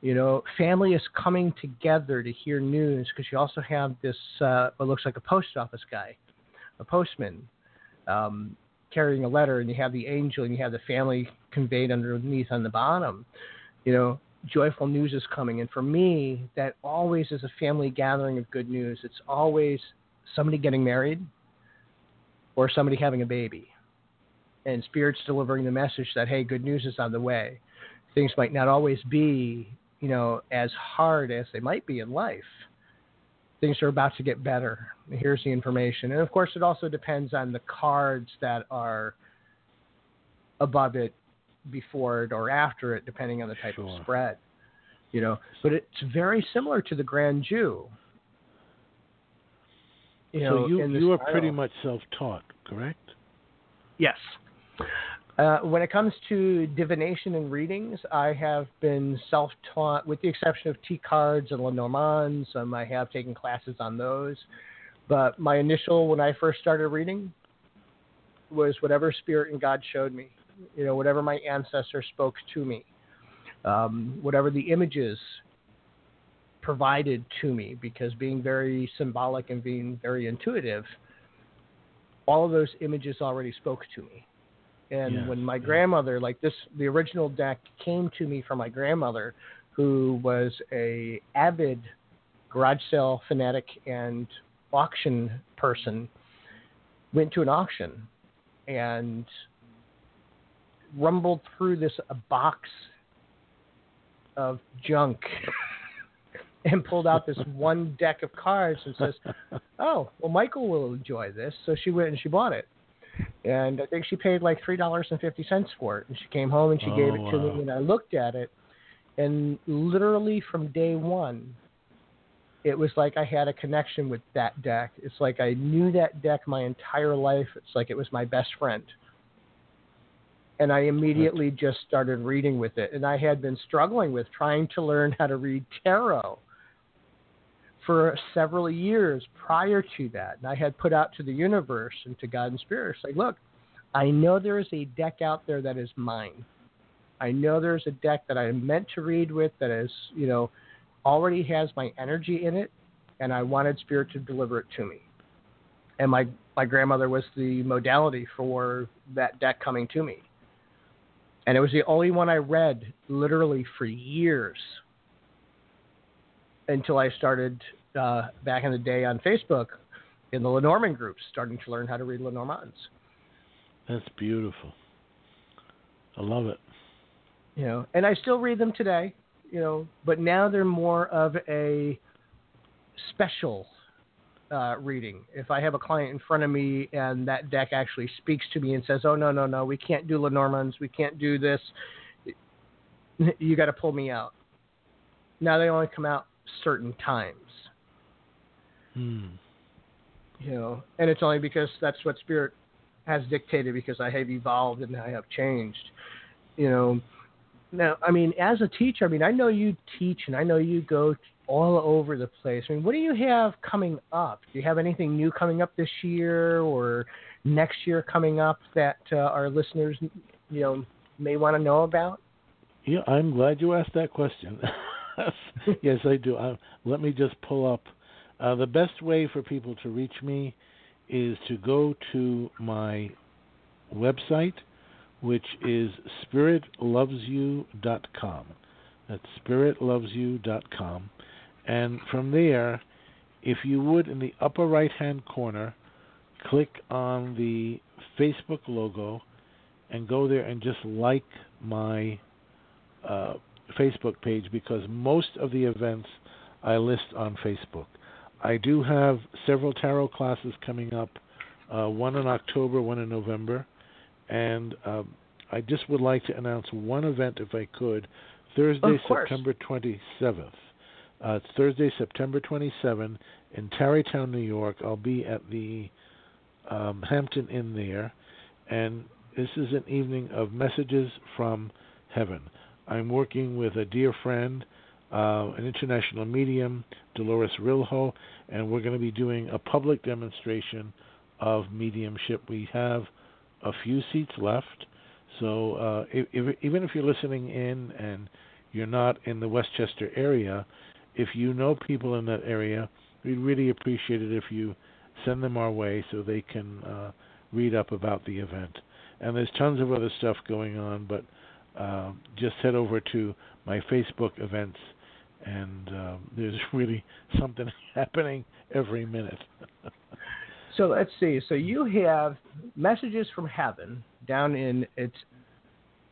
You know, family is coming together to hear news because you also have this, uh, what looks like a post office guy, a postman, um, carrying a letter, and you have the angel and you have the family conveyed underneath on the bottom. You know, joyful news is coming. And for me, that always is a family gathering of good news. It's always somebody getting married or somebody having a baby. And Spirit's delivering the message that, hey, good news is on the way. Things might not always be, you know, as hard as they might be in life. Things are about to get better. Here's the information. And of course, it also depends on the cards that are above it before it or after it, depending on the type sure. of spread. You know, but it's very similar to the Grand Jeu. You know, so you you are pretty much self-taught, correct? Yes. Uh, when it comes to divination and readings, I have been self-taught, with the exception of T cards and Lenormands. Um, I have taken classes on those, but my initial when I first started reading was whatever spirit and God showed me you know, whatever my ancestor spoke to me, um, whatever the images provided to me, because being very symbolic and being very intuitive, all of those images already spoke to me. And when my yes. grandmother, like this, the original deck came to me from my grandmother, who was a avid garage sale fanatic and auction person, went to an auction and rumbled through this box of junk and pulled out this one deck of cards and says, "Oh, well, Michael will enjoy this." So she went and she bought it, and I think she paid like three dollars and fifty cents for it. And she came home and she Oh, gave it to oh, wow. me, and I looked at it, and literally from day one, it was like I had a connection with that deck. It's like I knew that deck my entire life. It's like it was my best friend and I immediately just started reading with it. And I had been struggling with trying to learn how to read tarot for several years prior to that. And I had put out to the universe and to God and Spirit, like, look, I know there is a deck out there that is mine. I know there's a deck that I'm meant to read with that is, you know, already has my energy in it, and I wanted Spirit to deliver it to me. And my my grandmother was the modality for that deck coming to me and it was the only one I read literally for years until I started uh, back in the day on Facebook in the Lenormand groups, starting to learn how to read Lenormands. That's beautiful. I love it. You know, and I still read them today. You know, but now they're more of a special uh, reading. If I have a client in front of me and that deck actually speaks to me and says, "Oh no, no, no, we can't do Lenormands, we can't do this," you got to pull me out. Now they only come out certain times. Hmm. You know, and it's only because that's what spirit has dictated because I have evolved and I have changed. You know, now I mean, as a teacher, I mean, I know you teach and I know you go all over the place. I mean, what do you have coming up? Do you have anything new coming up this year or next year coming up that uh, our listeners, you know, may want to know about? Yeah, I'm glad you asked that question. yes, I do. Uh, let me just pull up. Uh, the best way for people to reach me is to go to my website, which is spiritlovesyou.com. That's spiritlovesyou.com. And from there, if you would, in the upper right hand corner, click on the Facebook logo and go there and just like my uh, Facebook page because most of the events I list on Facebook. I do have several tarot classes coming up, uh, one in October, one in November, and um, I just would like to announce one event if I could. Thursday, September 27th. Uh, it's Thursday, September 27 in Tarrytown, New York. I'll be at the um, Hampton Inn there, and this is an evening of messages from heaven. I'm working with a dear friend, uh, an international medium, Dolores Rilho, and we're going to be doing a public demonstration of mediumship. We have a few seats left, so uh, if, if, even if you're listening in and you're not in the Westchester area, if you know people in that area, we'd really appreciate it if you send them our way so they can uh, read up about the event. And there's tons of other stuff going on, but uh, just head over to my Facebook events, and uh, there's really something happening every minute. so let's see. So you have messages from heaven down in it's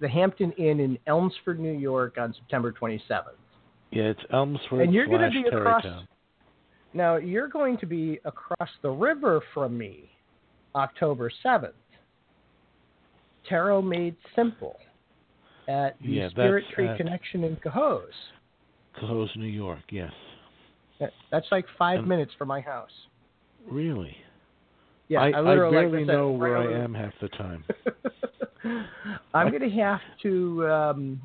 the Hampton Inn in Elmsford, New York, on September 27th. Yeah, it's Elmsford. And you're going to be across. Tarrytown. Now you're going to be across the river from me, October 7th. Tarot made simple at the yeah, Spirit Tree Connection in Cohoes. Cohoes, New York. Yes. That, that's like five And- minutes from my house. Really? Yeah, I, I, literally I barely said, know where I am half the time. I'm going to have to um,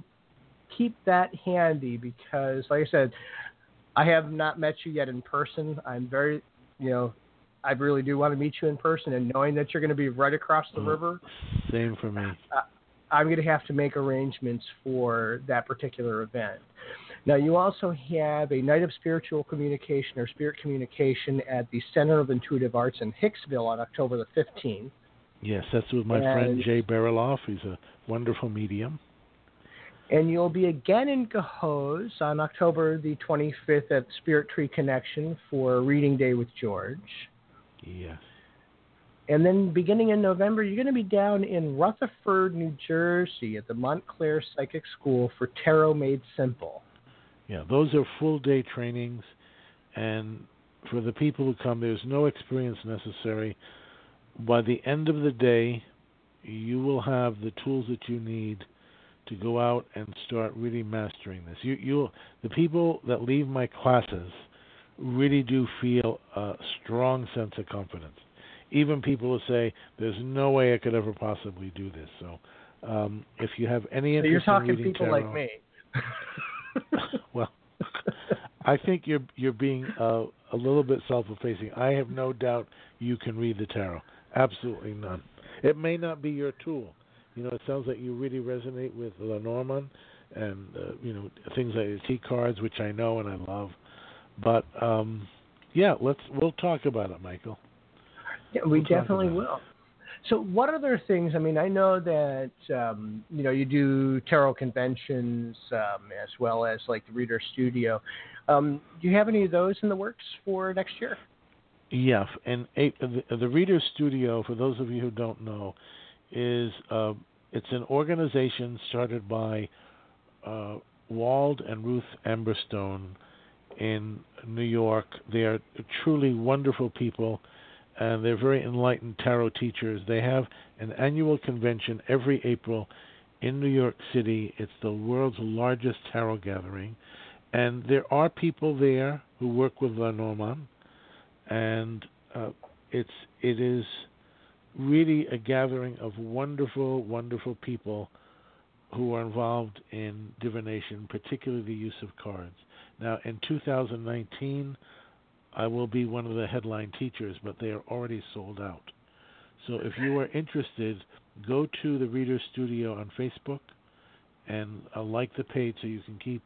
keep that handy because, like I said, I have not met you yet in person. I'm very, you know, I really do want to meet you in person, and knowing that you're going to be right across the Mm. river, Same for me. I'm going to have to make arrangements for that particular event. Now, you also have a night of spiritual communication or spirit communication at the Center of Intuitive Arts in Hicksville on October the 15th. Yes, that's with my friend Jay Bariloff. He's a wonderful medium. And you'll be again in Cohoes on October the 25th at Spirit Tree Connection for Reading Day with George. Yes. And then beginning in November, you're going to be down in Rutherford, New Jersey at the Montclair Psychic School for Tarot Made Simple. Yeah, those are full day trainings, and for the people who come, there's no experience necessary. By the end of the day, you will have the tools that you need to go out and start really mastering this. You, you, the people that leave my classes really do feel a strong sense of confidence. Even people who say, "There's no way I could ever possibly do this." So, um, if you have any So interest you're talking in reading people tarot, like me. well, I think you're you're being uh, a little bit self-effacing. I have no doubt you can read the tarot. Absolutely none. It may not be your tool. You know, it sounds like you really resonate with Lenormand and uh, you know things like the T cards, which I know and I love. But um, yeah, let's we'll talk about it, Michael. Yeah, we We'll definitely will. So, what other things? I mean, I know that um, you know you do tarot conventions um, as well as like the Reader Studio. Um, do you have any of those in the works for next year? Yeah, and a, the, the Reader Studio, for those of you who don't know, is uh, it's an organization started by uh, Wald and Ruth Amberstone in New York. They are truly wonderful people, and they're very enlightened tarot teachers. They have an annual convention every April in New York City. It's the world's largest tarot gathering, and there are people there who work with Lenormand, and uh, it's it is really a gathering of wonderful, wonderful people who are involved in divination, particularly the use of cards. Now, in 2019, I will be one of the headline teachers, but they are already sold out. So if you are interested, go to the Reader Studio on Facebook and uh, like the page so you can keep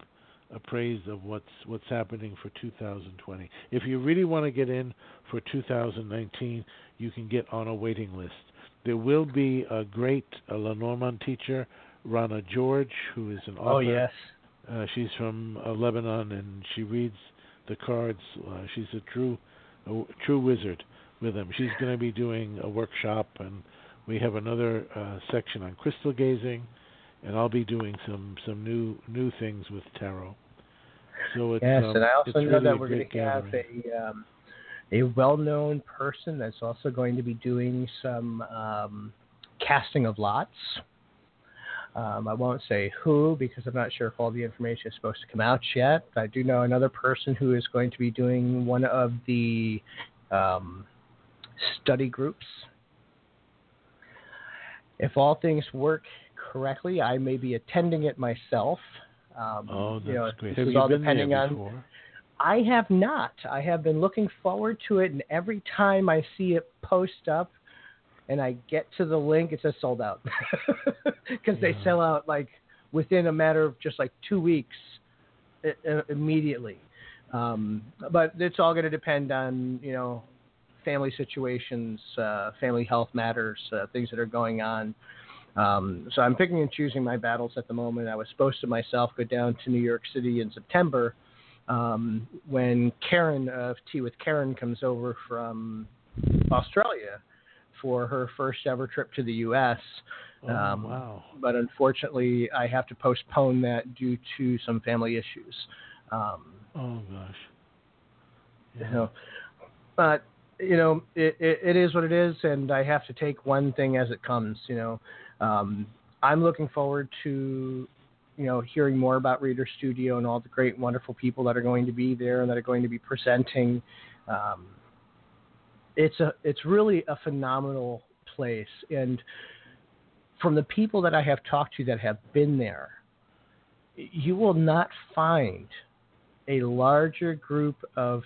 appraised of what's what's happening for 2020. If you really want to get in for 2019, you can get on a waiting list. There will be a great uh, Lenormand teacher, Rana George, who is an author. Oh yes. Uh, she's from uh, Lebanon and she reads the cards. Uh, she's a true, a true wizard with them. She's going to be doing a workshop, and we have another uh, section on crystal gazing, and I'll be doing some some new new things with tarot. So it's yes, um, and I also know really that we're going to have a um, a well-known person that's also going to be doing some um, casting of lots. Um, I won't say who because I'm not sure if all the information is supposed to come out yet. But I do know another person who is going to be doing one of the um, study groups. If all things work correctly, I may be attending it myself. Um, oh, that's you know, great. Have you all been depending there on? I have not. I have been looking forward to it, and every time I see it post up and I get to the link, it says sold out because they sell out like within a matter of just like two weeks i- immediately. Um, but it's all going to depend on you know family situations, uh, family health matters, uh, things that are going on. Um, so I'm picking and choosing my battles at the moment. I was supposed to myself go down to New York City in September um, when Karen of Tea with Karen comes over from Australia for her first ever trip to the U.S. Oh, Um, wow. But unfortunately, I have to postpone that due to some family issues. Um, Oh gosh. you know, but you know, it, it, it is what it is, and I have to take one thing as it comes. You know, um, I'm looking forward to you know hearing more about Reader Studio and all the great, wonderful people that are going to be there and that are going to be presenting. Um, it's a it's really a phenomenal place, and from the people that I have talked to that have been there, you will not find a larger group of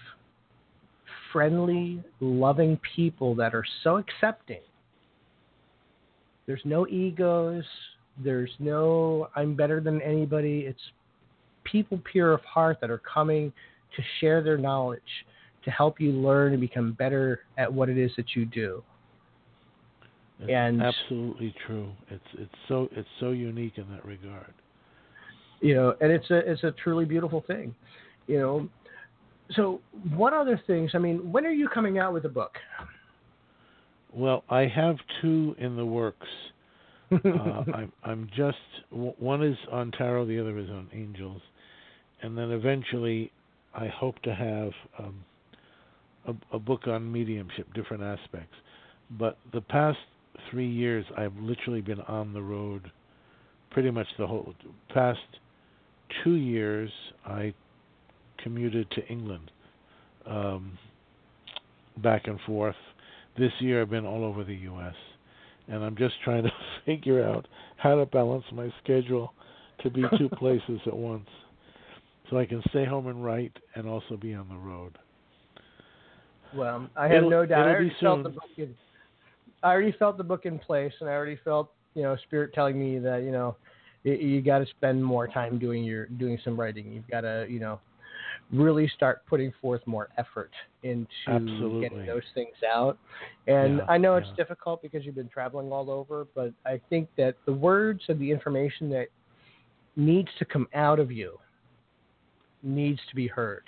friendly, loving people that are so accepting. There's no egos. There's no I'm better than anybody. It's people pure of heart that are coming to share their knowledge, to help you learn and become better at what it is that you do. It's And- absolutely true. It's it's so it's so unique in that regard. you know and it's a it's a truly beautiful thing you know so what other things i mean when are you coming out with a book Well, I have two in the works. uh, I'm I'm just one is on tarot, the other is on angels, and then eventually I hope to have um, a, a book on mediumship, different aspects. But the past three years, I've literally been on the road, pretty much the whole past two years. I commuted to England, um, back and forth. This year, I've been all over the U.S and I'm just trying to figure out how to balance my schedule to be two places at once, so I can stay home and write and also be on the road. well i have It'll- no doubt. I already felt the book in i already felt the book in place and i already felt you know spirit telling me that you know you, you got to spend more time doing your doing some writing. You've got to you know really start putting forth more effort into Absolutely. getting those things out. And Yeah, I know it's yeah. difficult because you've been traveling all over, but I think that the words and the information that needs to come out of you needs to be heard.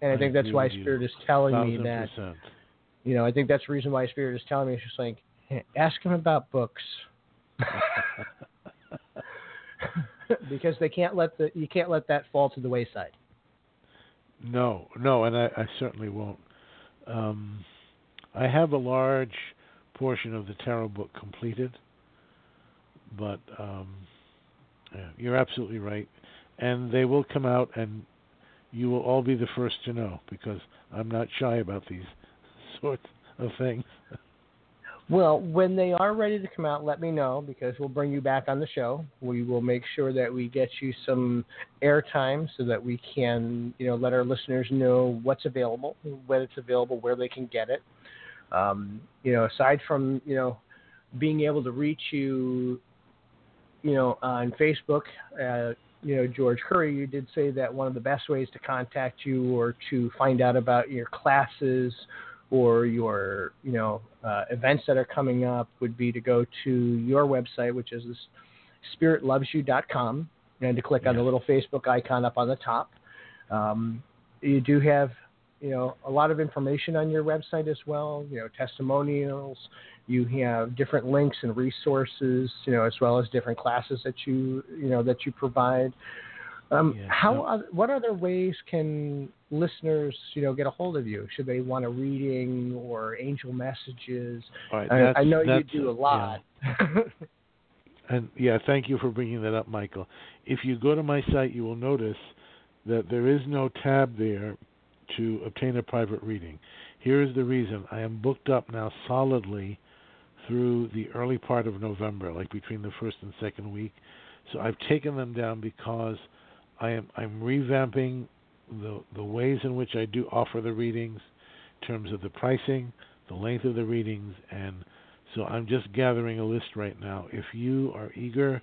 And I, I think that's why with you. Spirit is telling me that percent. you know, I think that's the reason why Spirit is telling me. It's just like, "Hey, ask him about books. because they can't let the you can't let that fall to the wayside. No, no, and I, I certainly won't. Um, I have a large portion of the tarot book completed, but um, yeah, you're absolutely right, and they will come out, and you will all be the first to know because I'm not shy about these sorts of things. Well, when they are ready to come out, let me know because we'll bring you back on the show. We will make sure that we get you some airtime so that we can, you know, let our listeners know what's available, when it's available, where they can get it. Um, you know, aside from you know being able to reach you, you know, on Facebook. Uh, you know, George Koury, you did say that one of the best ways to contact you or to find out about your classes or your, you know, uh, events that are coming up would be to go to your website, which is this spiritlovesyou.com, and to click on the little Facebook icon up on the top. Um, you do have, you know, a lot of information on your website as well. You know, testimonials. You have different links and resources. You know, as well as different classes that you, you know, that you provide. Um, Yeah, how? no. what other ways can listeners, you know, get a hold of you? Should they want a reading or angel messages? Right, I, I know you do a lot. And yeah, thank you for bringing that up, Michael. If you go to my site, you will notice that there is no tab there to obtain a private reading. Here is the reason I am booked up now solidly through the early part of November, like between the first and second week. So I've taken them down because I am I'm revamping the the ways in which I do offer the readings, in terms of the pricing, the length of the readings, and so I'm just gathering a list right now. If you are eager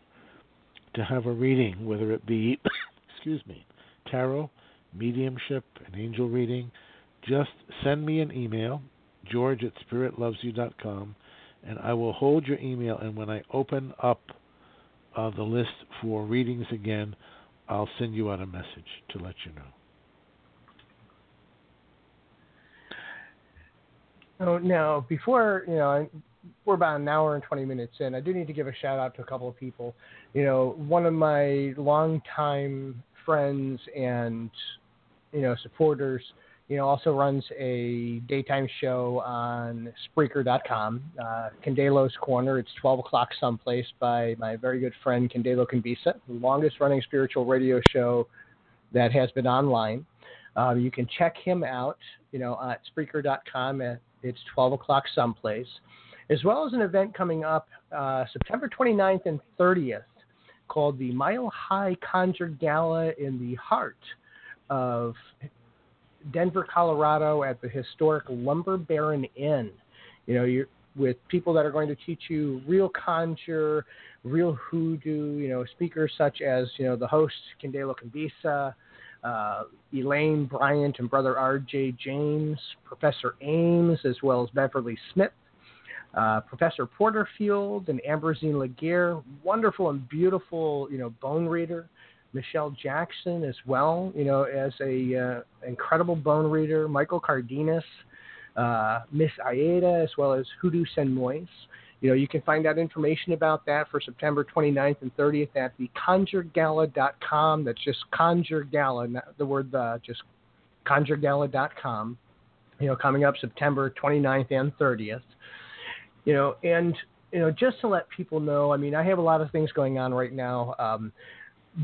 to have a reading, whether it be, excuse me, tarot, mediumship, an angel reading, just send me an email, george at spiritlovesyou.com, and I will hold your email. And when I open up uh, the list for readings again, I'll send you out a message to let you know. So now, before you know, we're about an hour and twenty minutes in. I do need to give a shout out to a couple of people. You know, one of my longtime friends and you know supporters. You know, also runs a daytime show on Spreaker.com, uh, Candelo's Corner. It's 12 o'clock someplace by my very good friend Candelo Convisa, the longest running spiritual radio show that has been online. Um, you can check him out, you know, at Spreaker.com. At, it's 12 o'clock someplace, as well as an event coming up uh, September 29th and 30th called the Mile High Conjure Gala in the heart of Denver, Colorado, at the historic Lumber Baron Inn. You know, you're with people that are going to teach you real conjure, real hoodoo. You know, speakers such as you know the host Candelo Convisa, uh, Elaine Bryant and brother R.J. James, Professor Ames, as well as Beverly Smith. Uh, Professor Porterfield and Ambrosine Laguerre, wonderful and beautiful, you know, bone reader. Michelle Jackson as well, you know, as a uh, incredible bone reader. Michael Cardenas, uh, Miss Aida, as well as Hoodoo Sen Moise. You know, you can find out information about that for September 29th and 30th at the conjuregala.com. That's just conjure gala, not the word uh, just conjuregala.com. You know, coming up September 29th and 30th. You know, and you know, just to let people know, I mean, I have a lot of things going on right now. Um,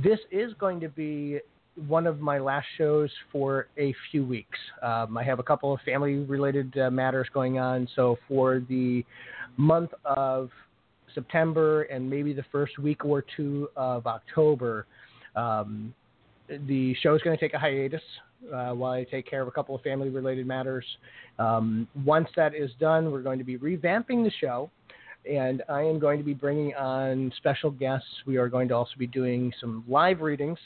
this is going to be one of my last shows for a few weeks. Um, I have a couple of family related uh, matters going on. So for the month of September and maybe the first week or two of October, um, the show is going to take a hiatus uh, while I take care of a couple of family related matters. Um, once that is done, we're going to be revamping the show and I am going to be bringing on special guests. We are going to also be doing some live readings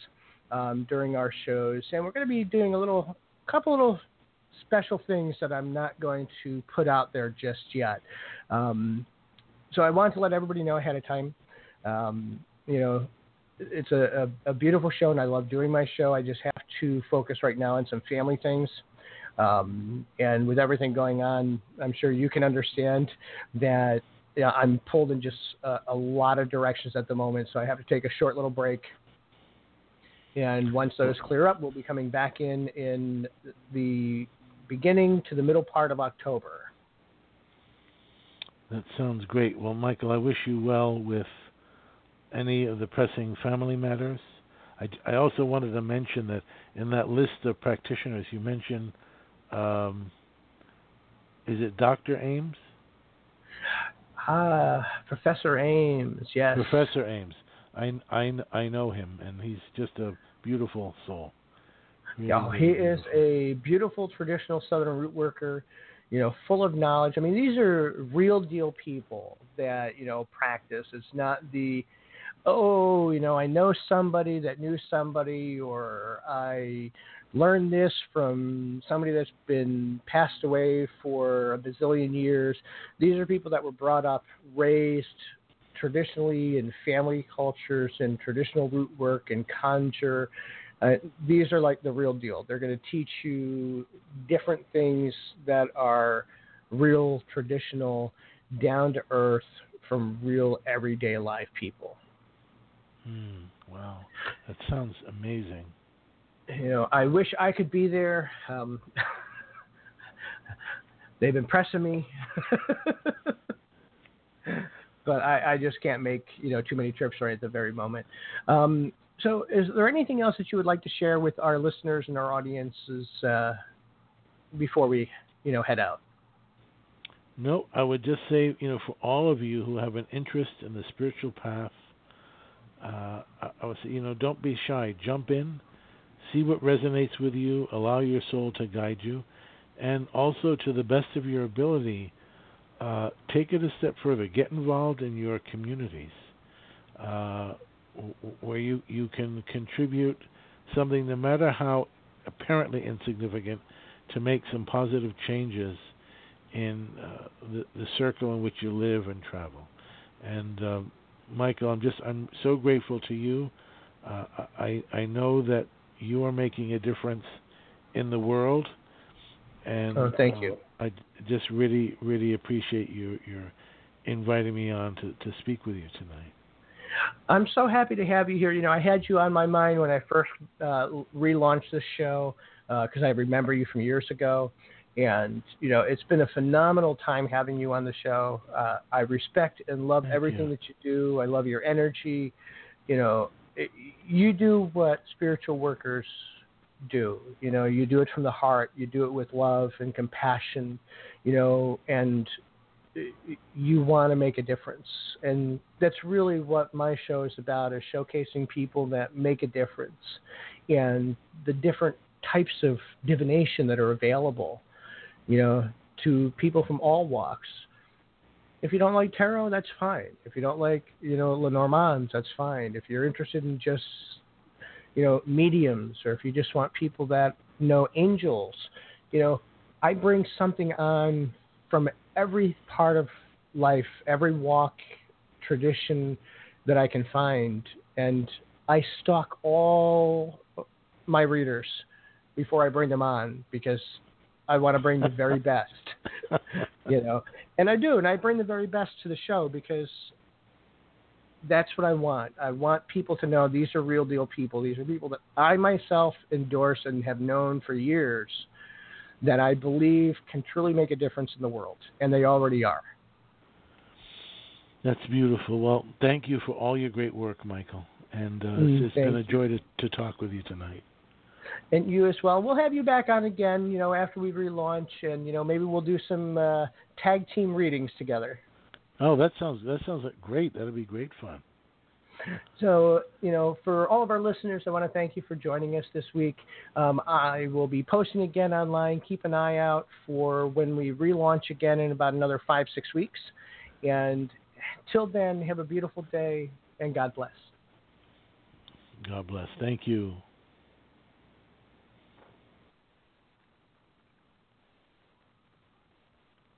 um, during our shows, and we're going to be doing a little, couple little special things that I'm not going to put out there just yet. Um, so I want to let everybody know ahead of time. Um, you know, it's a, a, a, beautiful show, and I love doing my show. I just have to focus right now on some family things. Um, and with everything going on, I'm sure you can understand that know, I'm pulled in just a, a, lot of directions at the moment. So I have to take a short little break. And once those clear up, we'll be coming back in in the beginning to the middle part of October. That sounds great. Well, Michael, I wish you well with any of the pressing family matters. I, I also wanted to mention that in that list of practitioners you mentioned, um, is it Dr. Ames? Ah, Professor Ames, yes. Professor Ames. I, I, I know him, and he's just a beautiful soul. Really, oh, he is a beautiful traditional Southern root worker you know, full of knowledge. I mean, these are real deal people that, you know, practice. It's not the, oh, you know, I know somebody that knew somebody, or I learned this from somebody that's been passed away for a bazillion years. These are people that were brought up, raised traditionally in family cultures and traditional root work and conjure uh, these are like the real deal. They're going to teach you different things that are real, traditional, down to earth, from real everyday life people. Mm, wow, that sounds amazing. You know, I wish I could be there. Um, they've been pressing me. but I, I, just can't make you know too many trips right at the very moment. Um, so, is there anything else that you would like to share with our listeners and our audiences uh, before we, you know, head out? No, I would just say, you know, for all of you who have an interest in the spiritual path, uh, I would say, you know, don't be shy. Jump in, see what resonates with you, allow your soul to guide you, and also, to the best of your ability, uh, take it a step further. Get involved in your communities. Uh, where you you can contribute something, no matter how apparently insignificant, to make some positive changes in uh, the, the circle in which you live and travel. And um, Michael, I'm just I'm so grateful to you. Uh, I I know that you are making a difference in the world, and oh, thank you. Uh, I just really really appreciate you your inviting me on to to speak with you tonight. I'm so happy to have you here. You know, I had you on my mind when I first uh, relaunched this show because uh, I remember you from years ago. And, you know, it's been a phenomenal time having you on the show. Uh, I respect and love Thank everything you. that you do. I love your energy. You know, you do what spiritual workers do. You know, you do it from the heart. You do it with love and compassion. You know, and you want to make a difference and that's really what my show is about is showcasing people that make a difference and the different types of divination that are available you know to people from all walks if you don't like tarot that's fine. If you don't like you know lenormands that's fine. If you're interested in just you know mediums or if you just want people that know angels you know i bring something on from every part of life, every walk, tradition that I can find, and I stalk all my readers before I bring them on because I want to bring the very best, you know. And I do, and I bring the very best to the show because that's what I want. I want people to know these are real deal people. These are people that I myself endorse and have known for years that I believe can truly make a difference in the world, and they already are. That's beautiful. Well, thank you for all your great work, Michael. And uh, mm, it's been a joy to, to talk with you tonight. And you as well. We'll have you back on again, you know, after we relaunch, and you know, maybe we'll do some uh, tag team readings together. Oh, that sounds that sounds like great. That'll be great fun. So, you know, for all of our listeners, I want to thank you for joining us this week. Um, I will be posting again online. Keep an eye out for when we relaunch again in about another five, six weeks. And till then, have a beautiful day and God bless. God bless. Thank you.